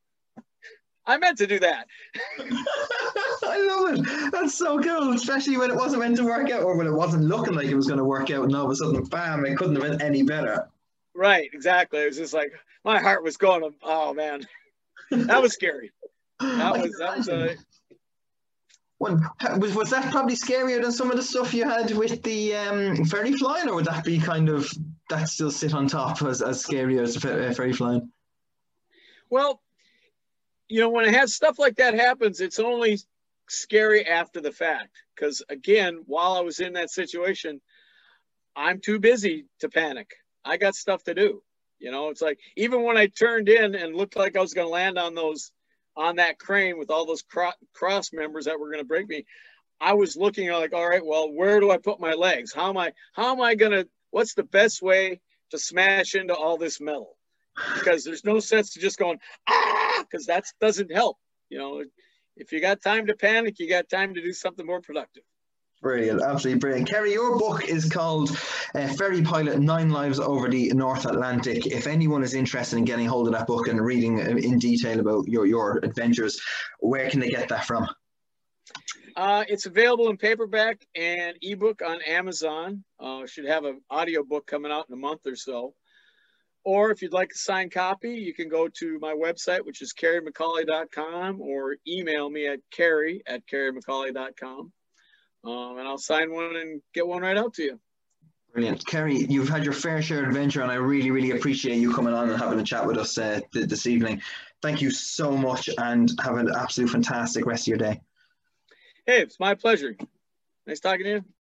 I meant to do that. I love it. That's so cool, especially when it wasn't meant to work out or when it wasn't looking like it was going to work out, and all of a sudden, bam! It couldn't have been any better. Right, exactly. It was just like my heart was going. Oh man, that was scary. That was that was a. When, was, was that probably scarier than some of the stuff you had with the um, ferry flying, or would that be kind of that still sit on top as, as scary as the ferry flying? Well, you know, when it has stuff like that happens, it's only scary after the fact. Because again, while I was in that situation, I'm too busy to panic. I got stuff to do. You know, it's like even when I turned in and looked like I was going to land on those on that crane with all those cro- cross members that were going to break me, I was looking like, all right, well, where do I put my legs? How am I? How am I going to? What's the best way to smash into all this metal? because there's no sense to just going ah because that doesn't help. You know, if you got time to panic, you got time to do something more productive. Brilliant, absolutely brilliant. Kerry, your book is called uh, Ferry Pilot Nine Lives Over the North Atlantic. If anyone is interested in getting hold of that book and reading in detail about your, your adventures, where can they get that from? Uh, it's available in paperback and ebook on Amazon. Uh, should have an audio book coming out in a month or so. Or if you'd like a signed copy, you can go to my website, which is kerrymccauley.com, or email me at kerry at kerrymccauley.com. Um, and I'll sign one and get one right out to you. Brilliant. Kerry, you've had your fair share of adventure, and I really, really appreciate you coming on and having a chat with us uh, this evening. Thank you so much, and have an absolute fantastic rest of your day. Hey, it's my pleasure. Nice talking to you.